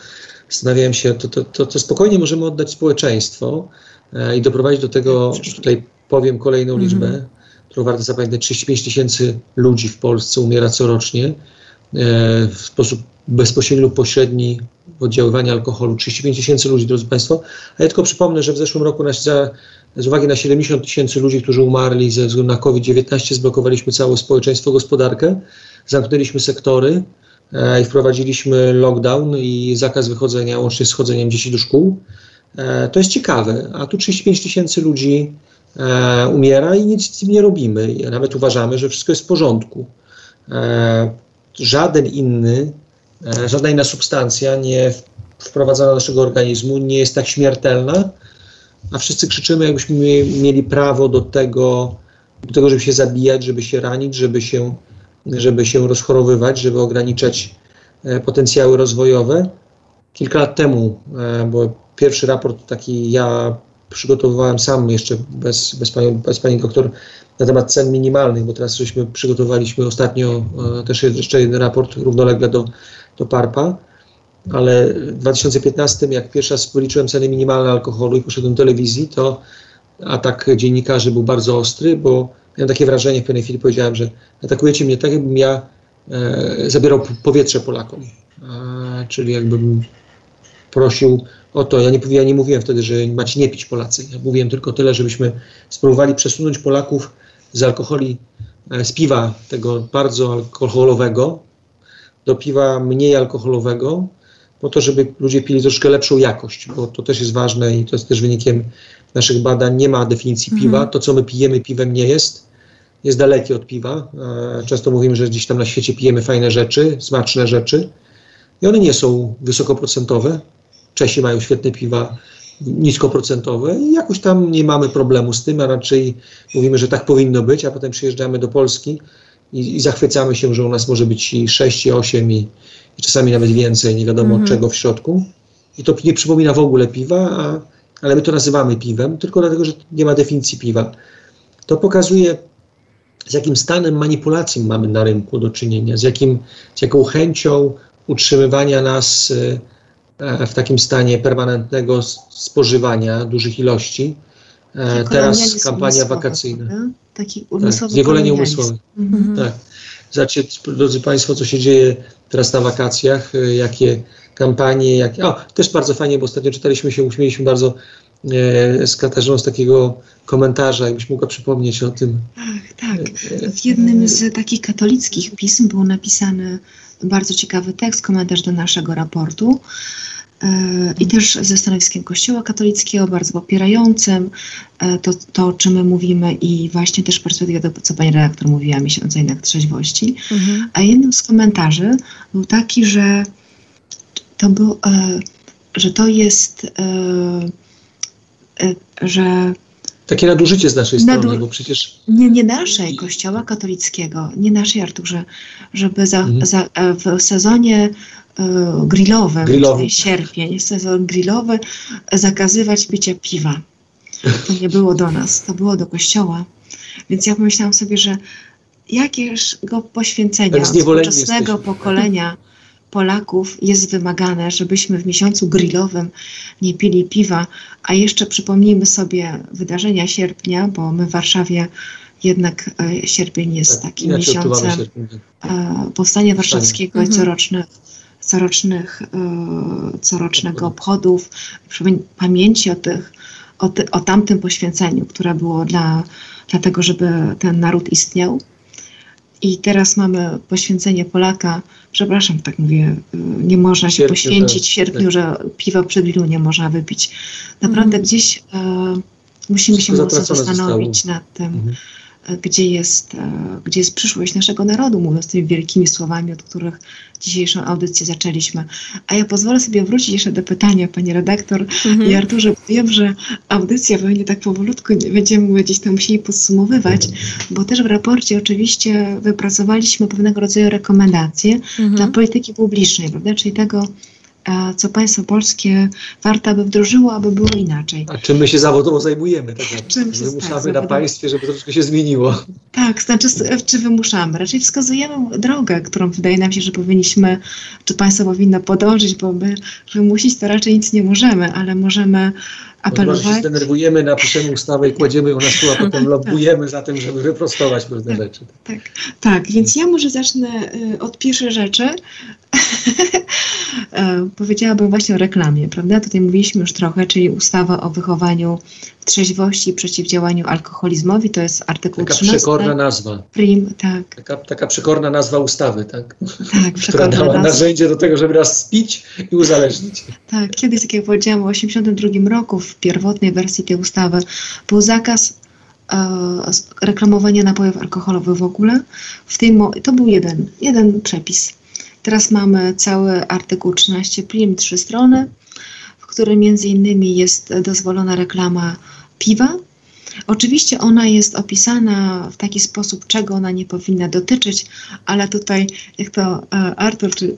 zastanawiałem się, to, to, to, to spokojnie możemy oddać społeczeństwo e, i doprowadzić do tego, tutaj powiem kolejną hmm. liczbę, którą warto zapamiętać, 35 tysięcy ludzi w Polsce umiera corocznie e, w sposób bezpośredni lub pośredni oddziaływania alkoholu. 35 tysięcy ludzi, drodzy Państwo. A ja tylko przypomnę, że w zeszłym roku na, za, z uwagi na 70 tysięcy ludzi, którzy umarli ze względu na COVID-19, zblokowaliśmy całe społeczeństwo, gospodarkę, zamknęliśmy sektory e, i wprowadziliśmy lockdown i zakaz wychodzenia, łącznie z chodzeniem dzieci do szkół. E, to jest ciekawe, a tu 35 tysięcy ludzi e, umiera i nic z tym nie robimy. Nawet uważamy, że wszystko jest w porządku. Żaden inny żadna inna substancja nie wprowadzana do naszego organizmu nie jest tak śmiertelna, a wszyscy krzyczymy, jakbyśmy mieli prawo do tego, do tego, żeby się zabijać, żeby się ranić, żeby się, żeby się rozchorowywać, żeby ograniczać e, potencjały rozwojowe. Kilka lat temu, e, bo pierwszy raport taki ja przygotowywałem sam jeszcze bez, bez, pani, bez pani doktor na temat cen minimalnych, bo teraz żeśmy przygotowaliśmy ostatnio też jeszcze jeden raport równolegle do do PARPA, ale w 2015, jak pierwszy raz policzyłem ceny minimalne alkoholu i poszedłem do telewizji, to atak dziennikarzy był bardzo ostry, bo miałem takie wrażenie, w pewnej chwili powiedziałem, że atakujecie mnie tak, jakbym ja e, zabierał powietrze Polakom. E, czyli jakbym prosił o to. Ja nie, ja nie mówiłem wtedy, że macie nie pić Polacy. Ja mówiłem tylko tyle, żebyśmy spróbowali przesunąć Polaków z alkoholi, e, z piwa tego bardzo alkoholowego, do piwa mniej alkoholowego, po to, żeby ludzie pili troszkę lepszą jakość, bo to też jest ważne i to jest też wynikiem naszych badań. Nie ma definicji mhm. piwa. To, co my pijemy piwem nie jest. Jest dalekie od piwa. E, często mówimy, że gdzieś tam na świecie pijemy fajne rzeczy, smaczne rzeczy i one nie są wysokoprocentowe. Czesi mają świetne piwa niskoprocentowe i jakoś tam nie mamy problemu z tym, a raczej mówimy, że tak powinno być, a potem przyjeżdżamy do Polski i, i zachwycamy się, że u nas może być i 6, i 8, i, i czasami nawet więcej, nie wiadomo mhm. czego w środku. I to nie przypomina w ogóle piwa, a, ale my to nazywamy piwem, tylko dlatego, że nie ma definicji piwa. To pokazuje, z jakim stanem manipulacji mamy na rynku do czynienia, z, jakim, z jaką chęcią utrzymywania nas e, w takim stanie permanentnego spożywania dużych ilości E, teraz kampania wakacyjna. Tak? Taki umysłowy tak, umysłowe. Mhm. Tak. Zobaczcie, drodzy Państwo, co się dzieje teraz na wakacjach, e, jakie kampanie, jakie... O, też bardzo fajnie, bo ostatnio czytaliśmy się, uśmieliśmy bardzo e, z Katarzyną z takiego komentarza, jakbyś mogła przypomnieć o tym. Tak, tak. W jednym z takich katolickich pism był napisany bardzo ciekawy tekst, komentarz do naszego raportu, E, i też ze stanowiskiem Kościoła katolickiego, bardzo popierającym e, to, to o czym my mówimy i właśnie też perspektywa, to co pani redaktor mówiła, miesiąca na trzeźwości. Mhm. A jednym z komentarzy był taki, że to był, e, że to jest, że takie nadużycie z naszej strony, Nadu... bo przecież... Nie, nie naszej, Kościoła katolickiego, nie naszej, Arturze, żeby za, mhm. za, w sezonie E, grillowym, Grillowy. czyli sierpień, sezon grillowy, zakazywać picia piwa. To nie było do nas, to było do kościoła. Więc ja pomyślałam sobie, że jakież go poświęcenia tak współczesnego pokolenia Polaków jest wymagane, żebyśmy w miesiącu grillowym nie pili piwa, a jeszcze przypomnijmy sobie wydarzenia sierpnia, bo my w Warszawie jednak e, sierpień jest tak, takim miesiącem e, powstania warszawskiego i mhm. corocznych, corocznych, e, corocznego obchodów, pamięci o tych, o, ty, o tamtym poświęceniu, które było dla, dlatego, żeby ten naród istniał. I teraz mamy poświęcenie Polaka, przepraszam, tak mówię, nie można się sierpniu, poświęcić w sierpniu, tak. że piwa przed wilu nie można wypić. Naprawdę mhm. gdzieś e, musimy się mocno zastanowić zostało. nad tym. Mhm gdzie jest, e, gdzie jest przyszłość naszego narodu, mówiąc tymi wielkimi słowami, od których dzisiejszą audycję zaczęliśmy. A ja pozwolę sobie wrócić jeszcze do pytania, pani redaktor mhm. i Arturze. Wiem, że audycja pewnie tak powolutku nie będziemy gdzieś tam musieli podsumowywać, bo też w raporcie oczywiście wypracowaliśmy pewnego rodzaju rekomendacje mhm. dla polityki publicznej, prawda? Czyli tego, co państwo polskie warto aby wdrożyło, aby było inaczej. A czym my się zawodowo zajmujemy? Tak czym wymuszamy tak, na państwie, żeby troszkę się zmieniło. Tak, znaczy czy wymuszamy? Raczej wskazujemy drogę, którą wydaje nam się, że powinniśmy, czy państwo powinno podążyć, bo my wymusić to raczej nic nie możemy, ale możemy apelować. Może się zdenerwujemy, napiszemy ustawę i kładziemy ją na stół, a potem lobbujemy za tym, żeby wyprostować pewne tak, rzeczy. Tak, tak, więc ja może zacznę y, od pierwszej rzeczy. E, powiedziałabym właśnie o reklamie, prawda? Tutaj mówiliśmy już trochę, czyli ustawa o wychowaniu w trzeźwości i przeciwdziałaniu alkoholizmowi, to jest artykuł taka 13. przekorna nazwa. Prim, tak. Taka, taka przekorna nazwa ustawy, tak? Tak, Która dała nazwa. narzędzie do tego, żeby nas spić i uzależnić. Tak, kiedyś, tak jak powiedziałam, w 1982 roku w pierwotnej wersji tej ustawy był zakaz e, reklamowania napojów alkoholowych w ogóle. W tym, to był jeden, jeden przepis Teraz mamy cały artykuł 13 prim, trzy strony, w którym między innymi jest dozwolona reklama piwa. Oczywiście ona jest opisana w taki sposób, czego ona nie powinna dotyczyć, ale tutaj, jak to e, Artur czy,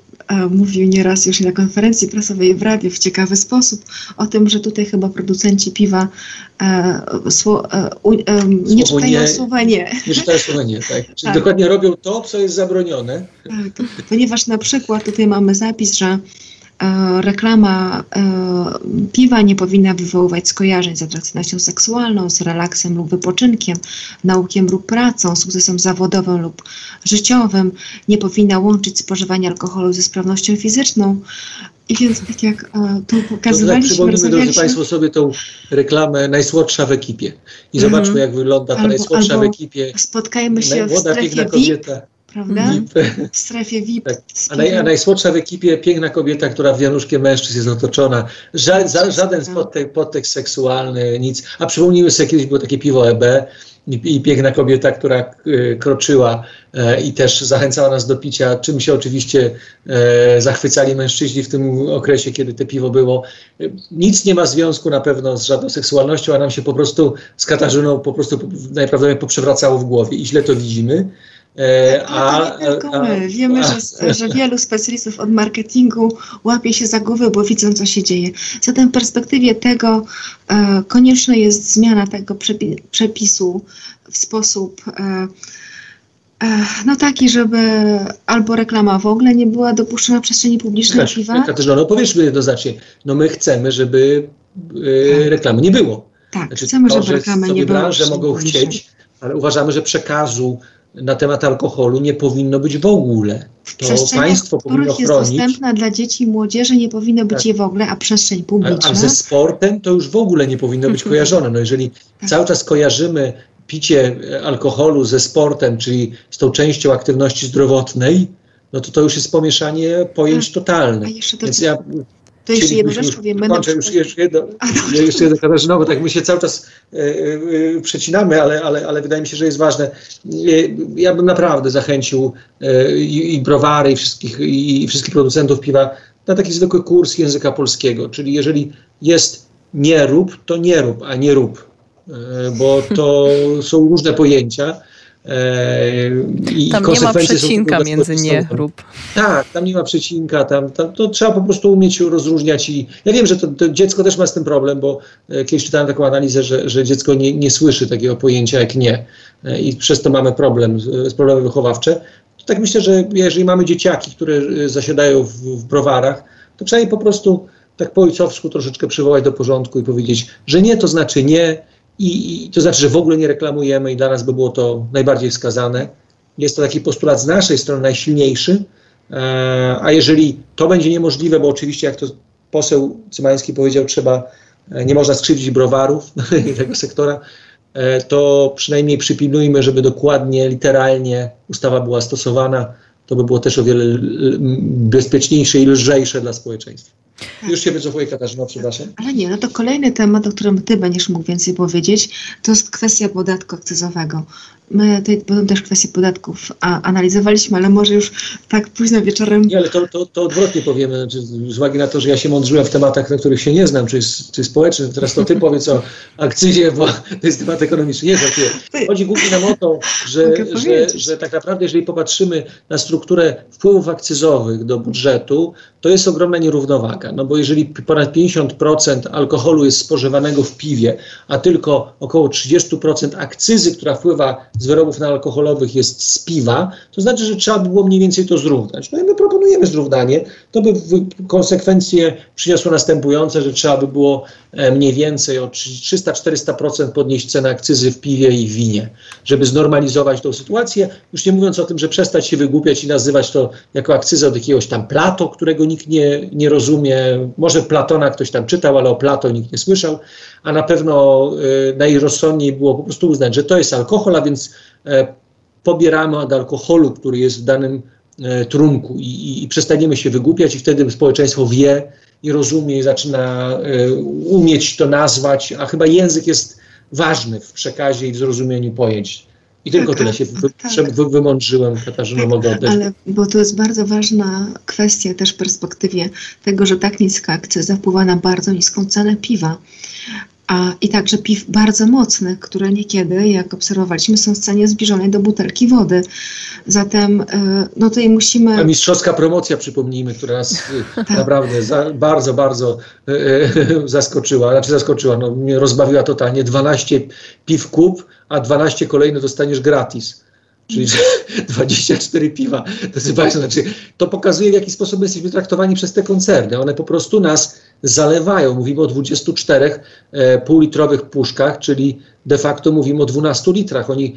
mówił nieraz już na konferencji prasowej w radiu w ciekawy sposób o tym, że tutaj chyba producenci piwa e, sło, e, e, nie czytają nie, słowa nie. Nie czytają słowa nie, tak. Czyli tak. dokładnie robią to, co jest zabronione. Tak, ponieważ na przykład tutaj mamy zapis, że E, reklama e, piwa nie powinna wywoływać skojarzeń z atrakcyjnością seksualną, z relaksem lub wypoczynkiem, naukiem lub pracą, sukcesem zawodowym lub życiowym, nie powinna łączyć spożywania alkoholu ze sprawnością fizyczną. I więc tak jak e, tu pokazywaliśmy... To tak przypomnijmy, drodzy Państwo, sobie tą reklamę najsłodsza w ekipie i zobaczmy, mm jak wygląda ta albo, najsłodsza albo w ekipie. Spotkajmy się w strefie VIP. Kobieta prawda? VIP. W strefie VIP. Tak. A, naj, a, najsłodsza w ekipie piękna kobieta, która w wianuszkie mężczyzn jest otoczona. Ża, za, żaden podtekst, podtekst seksualny, nic. A przypomnijmy sobie, kiedyś było takie piwo EB i, i piękna kobieta, która y, kroczyła e, i też zachęcała nas do picia, czym się oczywiście e, zachwycali mężczyźni w tym okresie, kiedy te piwo było. Nic nie ma związku na pewno z żadną seksualnością, a nam się po prostu z Katarzyną po prostu najprawdopodobniej poprzewracało w głowie i źle to widzimy. Tak, a, nie tylko my. Wiemy, że, że wielu specjalistów od marketingu łapie się za głowę, bo widzą, co się dzieje. Zatem w perspektywie tego e, konieczna jest zmiana tego przepi przepisu w sposób e, e, no taki, żeby albo reklama w ogóle nie była dopuszczona w przestrzeni publicznej piwa. Katarzyna, no powiedzmy jednoznacznie, no my chcemy, żeby tak. reklamy nie było. Tak, znaczy, chcemy, to, żeby reklamy nie było. branże mogą chcieć, ale uważamy, że przekazu na temat alkoholu nie powinno być w ogóle. To państwo powinno chronić. jest dostępna dla dzieci i młodzieży, nie powinno być tak. jej w ogóle, a przestrzeń publiczna. A, a, ze sportem to już w ogóle nie powinno być kojarzone. No jeżeli tak. cały czas kojarzymy picie alkoholu ze sportem, czyli z tą częścią aktywności zdrowotnej, no to to już jest pomieszanie pojęć tak. totalne. Więc ja to jeszcze jedną rzecz powiem. Kończę już jeszcze jedno, jeszcze jedno Katarzynowo, tak my się cały czas e, e, przecinamy, ale, ale, ale wydaje mi się, że jest ważne. E, ja bym naprawdę zachęcił i, browary, i wszystkich, i wszystkich producentów piwa na taki zwykły kurs języka polskiego. Czyli jeżeli jest nie rób, to nie rób, a nie rób. Bo to są różne pojęcia. E, I tam nie ma przecinka między nie rób. Tak, tam nie ma przecinka, tam, tam to trzeba po prostu umieć rozróżniać i ja wiem, że to, to dziecko też ma z tym problem, bo e, kiedyś czytałem taką analizę, że, że dziecko nie, nie słyszy takiego pojęcia jak nie e, i przez to mamy problem, z problemy wychowawcze. To tak myślę, że jeżeli mamy dzieciaki, które zasiadają w, w browarach, to trzeba je po prostu tak po ojcowsku troszeczkę przywołać do porządku i powiedzieć, że nie to znaczy nie, i, i to znaczy, że w ogóle nie reklamujemy i dla nas by było to najbardziej wskazane. Jest to taki postulat z naszej strony najsilniejszy, e, a jeżeli to będzie niemożliwe, bo oczywiście jak to poseł Cymański powiedział, trzeba, e, nie można skrzywdzić browarów tego sektora, e, to przynajmniej przypilnujmy, żeby dokładnie, literalnie ustawa była stosowana. To by było też o wiele bezpieczniejsze i lżejsze dla społeczeństwa. Już się wycofuję, Katarzyna, przepraszam. Ale nie, no to kolejny temat, o którym Ty będziesz mógł więcej powiedzieć, to jest kwestia podatku akcyzowego. My tutaj potem też kwestię podatków a, analizowaliśmy, ale może już tak późno wieczorem. Nie, ale to, to, to odwrotnie powiemy, znaczy, z uwagi na to, że ja się mądrzyłem w tematach, na których się nie znam, czy, czy społecznych, teraz to ty powiedz o akcyzie, bo to jest temat ekonomiczny. Nie, żartuję. Chodzi głównie nam o to, że, że, że tak naprawdę, jeżeli popatrzymy na strukturę wpływów akcyzowych do budżetu, to jest ogromna nierównowaga, no bo jeżeli ponad 50% alkoholu jest spożywanego w piwie, a tylko około 30% akcyzy, która wpływa z wyrobów alkoholowych jest z piwa, to znaczy, że trzeba by było mniej więcej to zrównać. No i my proponujemy zrównanie. To by konsekwencje przyniosło następujące, że trzeba by było e, mniej więcej o 300-400% podnieść cenę akcyzy w piwie i winie, żeby znormalizować tą sytuację. Już nie mówiąc o tym, że przestać się wygłupiać i nazywać to jako akcyzę od jakiegoś tam Plato, którego nikt nie, nie rozumie. Może Platona ktoś tam czytał, ale o Plato nikt nie słyszał a na pewno y, najrozsądniej było po prostu uznać, że to jest alkohol, a więc e, pobieramy od alkoholu, który jest w danym e, trunku i, i, i przestaniemy się wygłupiać i wtedy społeczeństwo wie i rozumie i zaczyna e, umieć to nazwać, a chyba język jest ważny w przekazie i w zrozumieniu pojęć. I tylko tak, tyle się wy, tak. wy, wymądrzyłem, Katarzyno, tak, mogę oddać. Ale, bo to jest bardzo ważna kwestia też w perspektywie tego, że tak niska akcyza wpływa na bardzo niską cenę piwa a, i także piw bardzo mocnych, które niekiedy, jak obserwowaliśmy, są w cenie zbliżonej do butelki wody. Zatem e, no tutaj musimy... A mistrzowska promocja, przypomnijmy, która nas e, tak. naprawdę za, bardzo, bardzo e, zaskoczyła, znaczy zaskoczyła, no, mnie rozbawiła totalnie. 12 piw kup, a 12 kolejne dostaniesz gratis czyli 24 piwa. Znaczy, to pokazuje, w jaki sposób jesteśmy traktowani przez te koncerny. One po prostu nas zalewają. Mówimy o 24 e, półlitrowych puszkach, czyli de facto mówimy o 12 litrach. Oni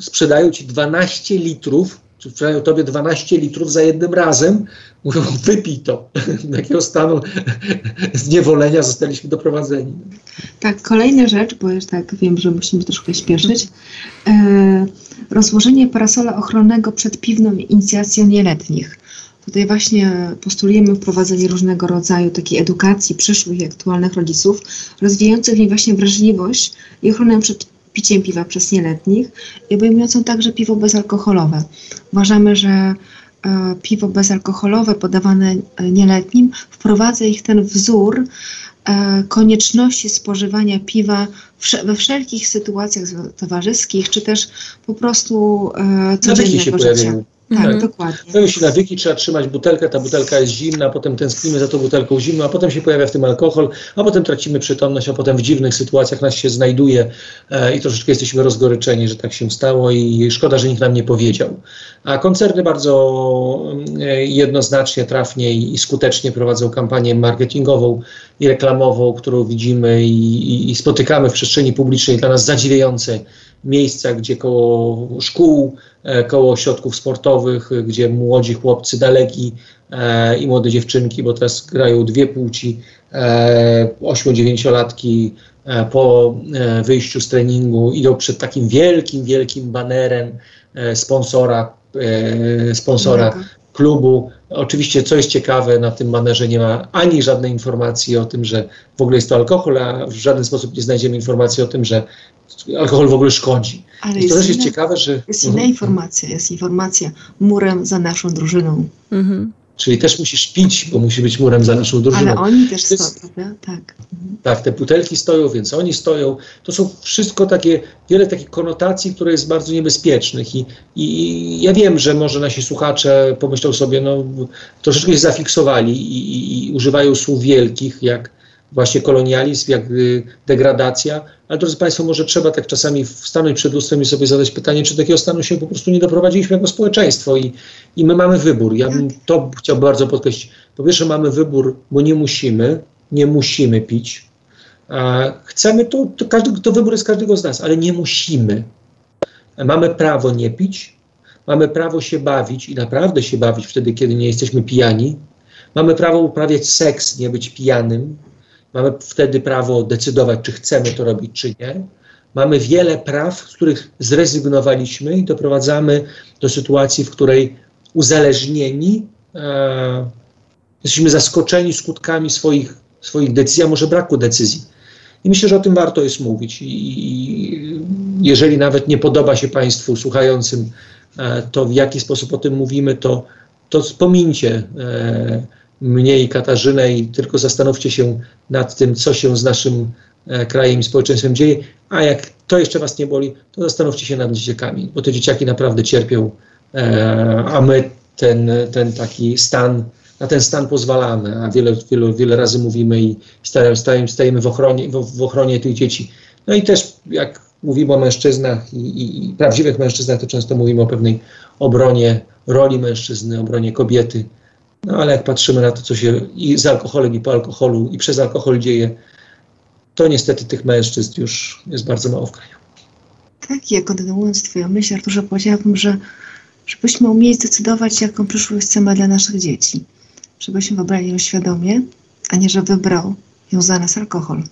sprzedają ci 12 litrów, czy sprzedają tobie 12 litrów za jednym razem. Mówią, wypij to. Do jakiego stanu zniewolenia zostaliśmy doprowadzeni. Tak, kolejna rzecz, bo już tak wiem, że musimy troszkę śpieszyć. E, rozłożenie parasola ochronnego przed piwną inicjacją nieletnich. Tutaj właśnie postulujemy wprowadzenie różnego rodzaju takiej edukacji przyszłych i aktualnych rodziców, rozwijających w niej właśnie wrażliwość i ochronę przed piciem piwa przez nieletnich i obejmującą także piwo bezalkoholowe. Uważamy, że piwo bezalkoholowe podawane e, nieletnim wprowadza ich ten wzór e, konieczności spożywania piwa we wszelkich sytuacjach towarzyskich, czy też po prostu codziennego życia. Tak, tak, dokładnie. Pojawią się nawyki, trzeba trzymać butelkę, ta butelka jest zimna, a potem tęsknimy za tą butelką zimną, a potem się pojawia w tym alkohol, a potem tracimy przytomność, a potem w dziwnych sytuacjach nas się znajduje e, i troszeczkę jesteśmy rozgoryczeni, że tak się stało i szkoda, że nikt nam nie powiedział. A koncerny bardzo e, jednoznacznie, trafnie i skutecznie prowadzą kampanię marketingową i reklamową, którą widzimy i, i, i spotykamy w przestrzeni publicznej dla nas zadziwiające miejsca, gdzie koło szkół, koło ośrodków sportowych, gdzie młodzi chłopcy daleki e, i młode dziewczynki, bo teraz grają dwie płci, e, 8-9-latki e, po e, wyjściu z treningu idą przed takim wielkim, wielkim banerem e, sponsora, sponsora klubu. Oczywiście, co jest ciekawe, na tym banerze nie ma ani żadnej informacji o tym, że w ogóle jest to alkohol, a w żaden sposób nie znajdziemy informacji o tym, że alkohol w ogóle szkodzi. Ale jest to też jest inna, ciekawe, że... Jest inna mhm. informacja, jest informacja murem za naszą drużyną. Mhm. Czyli też musisz pić, bo musi być murem za naszą drużyną. Ale oni też stoją, prawda? Tak. Tak, te butelki stoją, więc oni stoją. To są wszystko takie, wiele takich konotacji, które jest bardzo niebezpiecznych i, i ja wiem, że może nasi słuchacze pomyślą sobie, no troszeczkę się zafiksowali i, i, i używają słów wielkich, jak właśnie kolonializm, jak degradacja, ale drodzy Państwo, może trzeba tak czasami stanąć przed lustrem i sobie zadać pytanie, czy takiego stanu się po prostu nie doprowadziliśmy jako społeczeństwo i, i my mamy wybór. Ja bym to chciałbym bardzo podkreślić. Po pierwsze mamy wybór, bo nie musimy, nie musimy pić. Chcemy to, to, każdy, to wybór jest każdego z nas, ale nie musimy. Mamy prawo nie pić, mamy prawo się bawić i naprawdę się bawić wtedy, kiedy nie jesteśmy pijani. Mamy prawo uprawiać seks, nie być pijanym. Mamy wtedy prawo decydować, czy chcemy to robić, czy nie. Mamy wiele praw, z których zrezygnowaliśmy i doprowadzamy do sytuacji, w której uzależnieni e, jesteśmy zaskoczeni skutkami swoich, swoich decyzji, a może braku decyzji. I myślę, że o tym warto jest mówić. I jeżeli nawet nie podoba się Państwu słuchającym e, to, w jaki sposób o tym mówimy, to, to wspomincie e, mnie i Katarzynę i tylko zastanówcie się nad tym, co się z naszym e, krajem i społeczeństwem dzieje. A jak to jeszcze Was nie boli, to zastanówcie się nad dzieciakami, bo te dzieciaki naprawdę cierpią, a my ten, ten taki stan na ten stan pozwalamy, a wiele, wiele, wiele razy mówimy i stajemy, stajemy w, ochronie, w ochronie tych dzieci. No i też jak mówimy o mężczyznach i, i, i, prawdziwych mężczyznach, to często mówimy o pewnej obronie roli mężczyzny, obronie kobiety. No ale jak patrzymy na to, co się i z alkoholem, i po alkoholu, i przez alkohol dzieje, to niestety tych mężczyzn już jest bardzo mało w kraju. Tak, ja kontynuując Twoją myśl, Arturze, powiedziałabym, że żebyśmy umieli zdecydować, jaką przyszłość chcemy dla naszych dzieci żebyśmy wybrali ją świadomie, a nie, że wybrał ją za nas alkohol.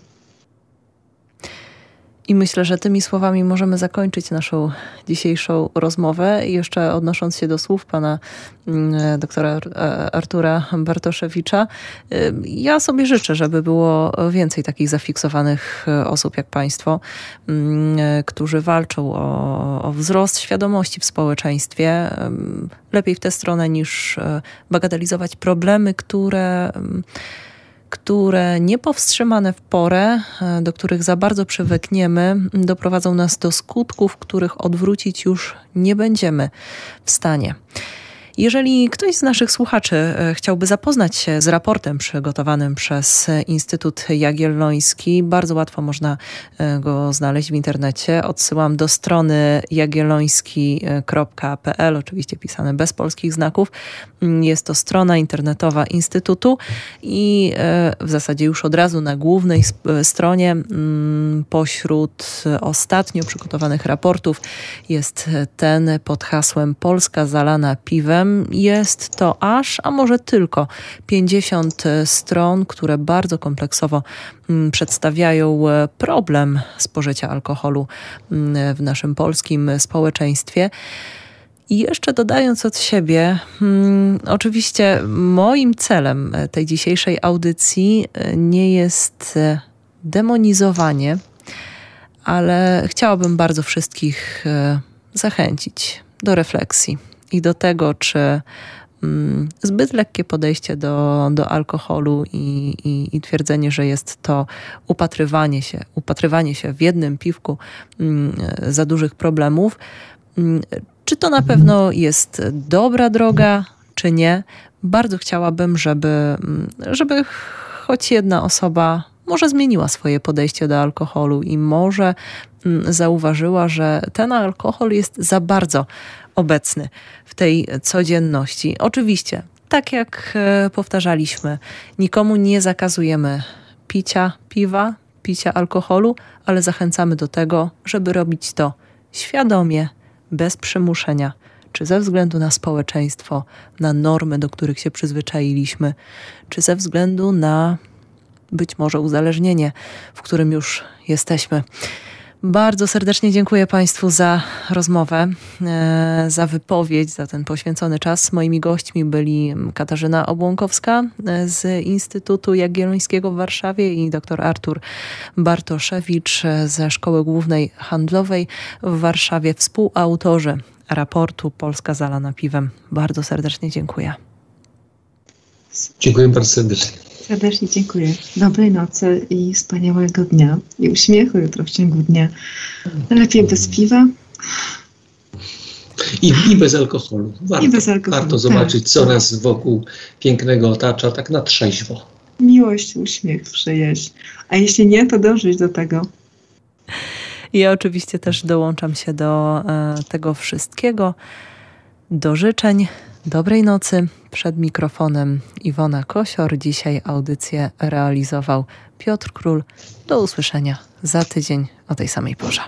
I myślę, że tymi słowami możemy zakończyć naszą dzisiejszą rozmowę. I jeszcze odnosząc się do słów pana mm, doktora Artura Bartoszewicza, y, ja sobie życzę, żeby było więcej takich zafiksowanych e, osób jak państwo, mm, e, którzy walczą o, o wzrost świadomości w społeczeństwie. Lepiej w tę stronę niż bagatelizować problemy, które które niepowstrzymane w porę, e, do których za bardzo przywykniemy, doprowadzą nas do skutków, których odwrócić już nie będziemy w stanie. Jeżeli ktoś z naszych słuchaczy e, chciałby zapoznać się z raportem przygotowanym przez Instytut Jagielloński, bardzo łatwo można e, go znaleźć w internecie. Odsyłam do strony jagielloński.pl, oczywiście pisane bez polskich znaków. Mm, jest to strona internetowa Instytutu i e, w zasadzie już od razu na głównej stronie mm, pośród ostatnio przygotowanych raportów jest ten pod hasłem Polska zalana piwem jest to aż, a może tylko 50 stron, które bardzo kompleksowo mm, przedstawiają e, problem spożycia alkoholu mm, w naszym polskim społeczeństwie. I jeszcze dodając od siebie, hmm, oczywiście moim celem e, tej dzisiejszej audycji e, nie jest demonizowanie, ale chciałabym bardzo wszystkich zachęcić do refleksji i do tego, czy mm, zbyt lekkie podejście do, do alkoholu i, i, i, twierdzenie, że jest to upatrywanie się, upatrywanie się w jednym piwku mm, za dużych problemów. Mm, czy to na pewno jest dobra droga, czy nie? Bardzo chciałabym, żeby, żeby choć jedna osoba może zmieniła swoje podejście do alkoholu i może zauważyła, że ten alkohol jest za bardzo obecny w tej codzienności. Oczywiście, tak jak e, powtarzaliśmy, nikomu nie zakazujemy picia piwa, picia alkoholu, ale zachęcamy do tego, żeby robić to świadomie, bez przymuszenia, czy ze względu na społeczeństwo, na normy, do których się przyzwyczailiśmy, czy ze względu na być może uzależnienie, w którym już jesteśmy. Bardzo serdecznie dziękuję Państwu za rozmowę, e, za wypowiedź, za ten poświęcony czas. Moimi gośćmi byli Katarzyna Obłąkowska e, z Instytutu Jagiellońskiego w Warszawie i dr Artur Bartoszewicz ze Szkoły Głównej Handlowej w Warszawie, współautorzy raportu Polska zalana piwem. Bardzo serdecznie dziękuję. Dziękuję bardzo serdecznie. Serdecznie dziękuję. Dobrej nocy i wspaniałego dnia. I uśmiechu jutro w ciągu dnia. Lepiej bez piwa. I, I, bez alkoholu. Warto, I bez alkoholu. Warto zobaczyć, tak, co tak. nas wokół pięknego otacza, tak na trzeźwo. Miłość, uśmiech, przyjaźń. A jeśli nie, to dążyć do tego. Ja oczywiście też dołączam się do e, tego wszystkiego, do życzeń. Dobrej nocy. Przed mikrofonem Iwona Kosior. Dzisiaj audycję realizował Piotr Król. Do usłyszenia za tydzień o tej samej porze.